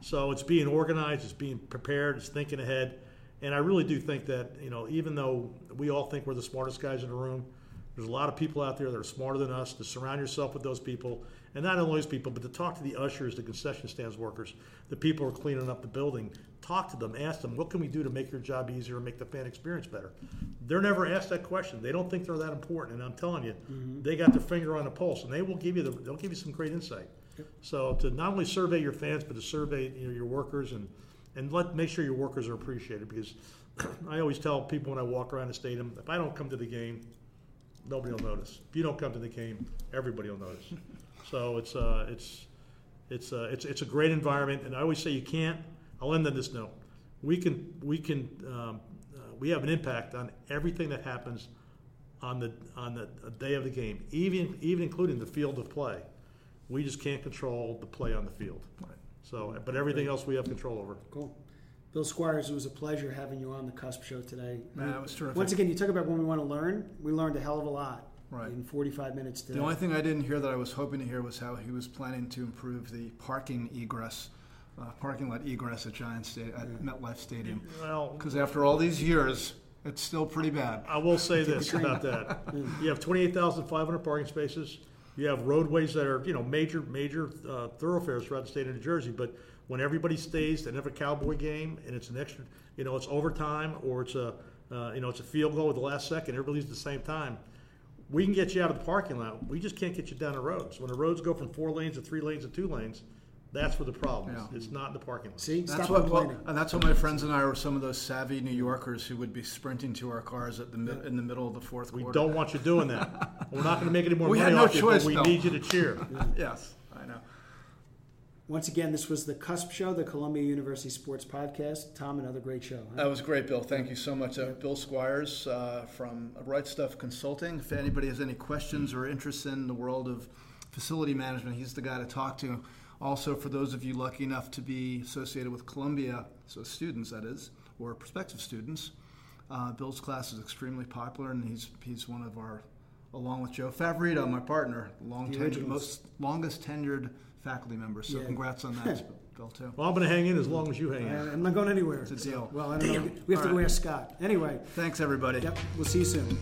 [SPEAKER 3] So it's being organized. It's being prepared. It's thinking ahead. And I really do think that, you know, even though we all think we're the smartest guys in the room, there's a lot of people out there that are smarter than us. To surround yourself with those people, and not only those people, but to talk to the ushers, the concession stands workers, the people who are cleaning up the building. Talk to them, ask them, what can we do to make your job easier and make the fan experience better? They're never asked that question. They don't think they're that important, and I'm telling you, mm-hmm. they got their finger on the pulse, and they will give you the, they'll give you some great insight. So to not only survey your fans, but to survey you know, your workers and and let make sure your workers are appreciated because I always tell people when I walk around the stadium, if I don't come to the game, nobody will notice. If you don't come to the game, everybody will notice. So it's uh, it's it's uh, it's it's a great environment, and I always say you can't. I'll end on this note. We can we can um, uh, we have an impact on everything that happens on the on the day of the game, even even including the field of play. We just can't control the play on the field. Right. So, but everything else we have control over.
[SPEAKER 2] Cool. Bill Squires, it was a pleasure having you on the CUSP Show today.
[SPEAKER 1] Man, it was terrific.
[SPEAKER 2] Once again, you talk about when we want to learn. We learned a hell of a lot
[SPEAKER 1] Right.
[SPEAKER 2] in 45 minutes today.
[SPEAKER 1] The only thing I didn't hear that I was hoping to hear was how he was planning to improve the parking egress, uh, parking lot egress at Giant Sta- at MetLife Stadium.
[SPEAKER 3] Well,
[SPEAKER 1] Because after all these years, it's still pretty bad.
[SPEAKER 3] I will say this about that. You have twenty-eight thousand five hundred parking spaces. You have roadways that are, you know, major, major uh, thoroughfares throughout the state of New Jersey. But when everybody stays at every Cowboy game and it's an extra, you know, it's overtime or it's a, uh, you know, it's a field goal at the last second, everybody's at the same time. We can get you out of the parking lot. We just can't get you down the roads. When the roads go from four lanes to three lanes to two lanes, that's where the problem is.
[SPEAKER 1] Yeah.
[SPEAKER 3] It's not in the parking lot.
[SPEAKER 2] See,
[SPEAKER 1] That's
[SPEAKER 2] stop
[SPEAKER 1] what,
[SPEAKER 2] complaining.
[SPEAKER 1] and that's what my friends and I were some of those savvy New Yorkers who would be sprinting to our cars at the mid, in the middle of the fourth
[SPEAKER 3] We
[SPEAKER 1] quarter.
[SPEAKER 3] don't want you doing that. We're not going to make any more
[SPEAKER 1] We
[SPEAKER 3] money
[SPEAKER 1] had no
[SPEAKER 3] off you,
[SPEAKER 1] choice,
[SPEAKER 3] but we
[SPEAKER 1] Bill.
[SPEAKER 3] need you to cheer.
[SPEAKER 1] Yes, I know.
[SPEAKER 2] Once again, this was the CUSP Show, the Columbia University Sports Podcast. Tom, another great show. huh?
[SPEAKER 1] That was great, Bill. Thank you so much. Uh, Bill Squires uh, from Right Stuff Consulting. If anybody has any questions or interest in the world of facility management, he's the guy to talk to. Also, for those of you lucky enough to be associated with Columbia, so students that is, or prospective students, uh, Bill's class is extremely popular, and he's he's one of our, along with Joe Favorito, my partner, long
[SPEAKER 2] The
[SPEAKER 1] tenured, most longest tenured faculty member. So
[SPEAKER 2] Yeah.
[SPEAKER 1] congrats on that, Bill too.
[SPEAKER 3] Well, I'm going to hang in as long as you hang in.
[SPEAKER 2] I'm not going anywhere.
[SPEAKER 1] It's a deal.
[SPEAKER 2] Well, I don't know. We have to
[SPEAKER 1] All
[SPEAKER 2] go
[SPEAKER 1] right.
[SPEAKER 2] ask Scott. Anyway,
[SPEAKER 1] Thanks, everybody.
[SPEAKER 2] yep, we'll see you soon.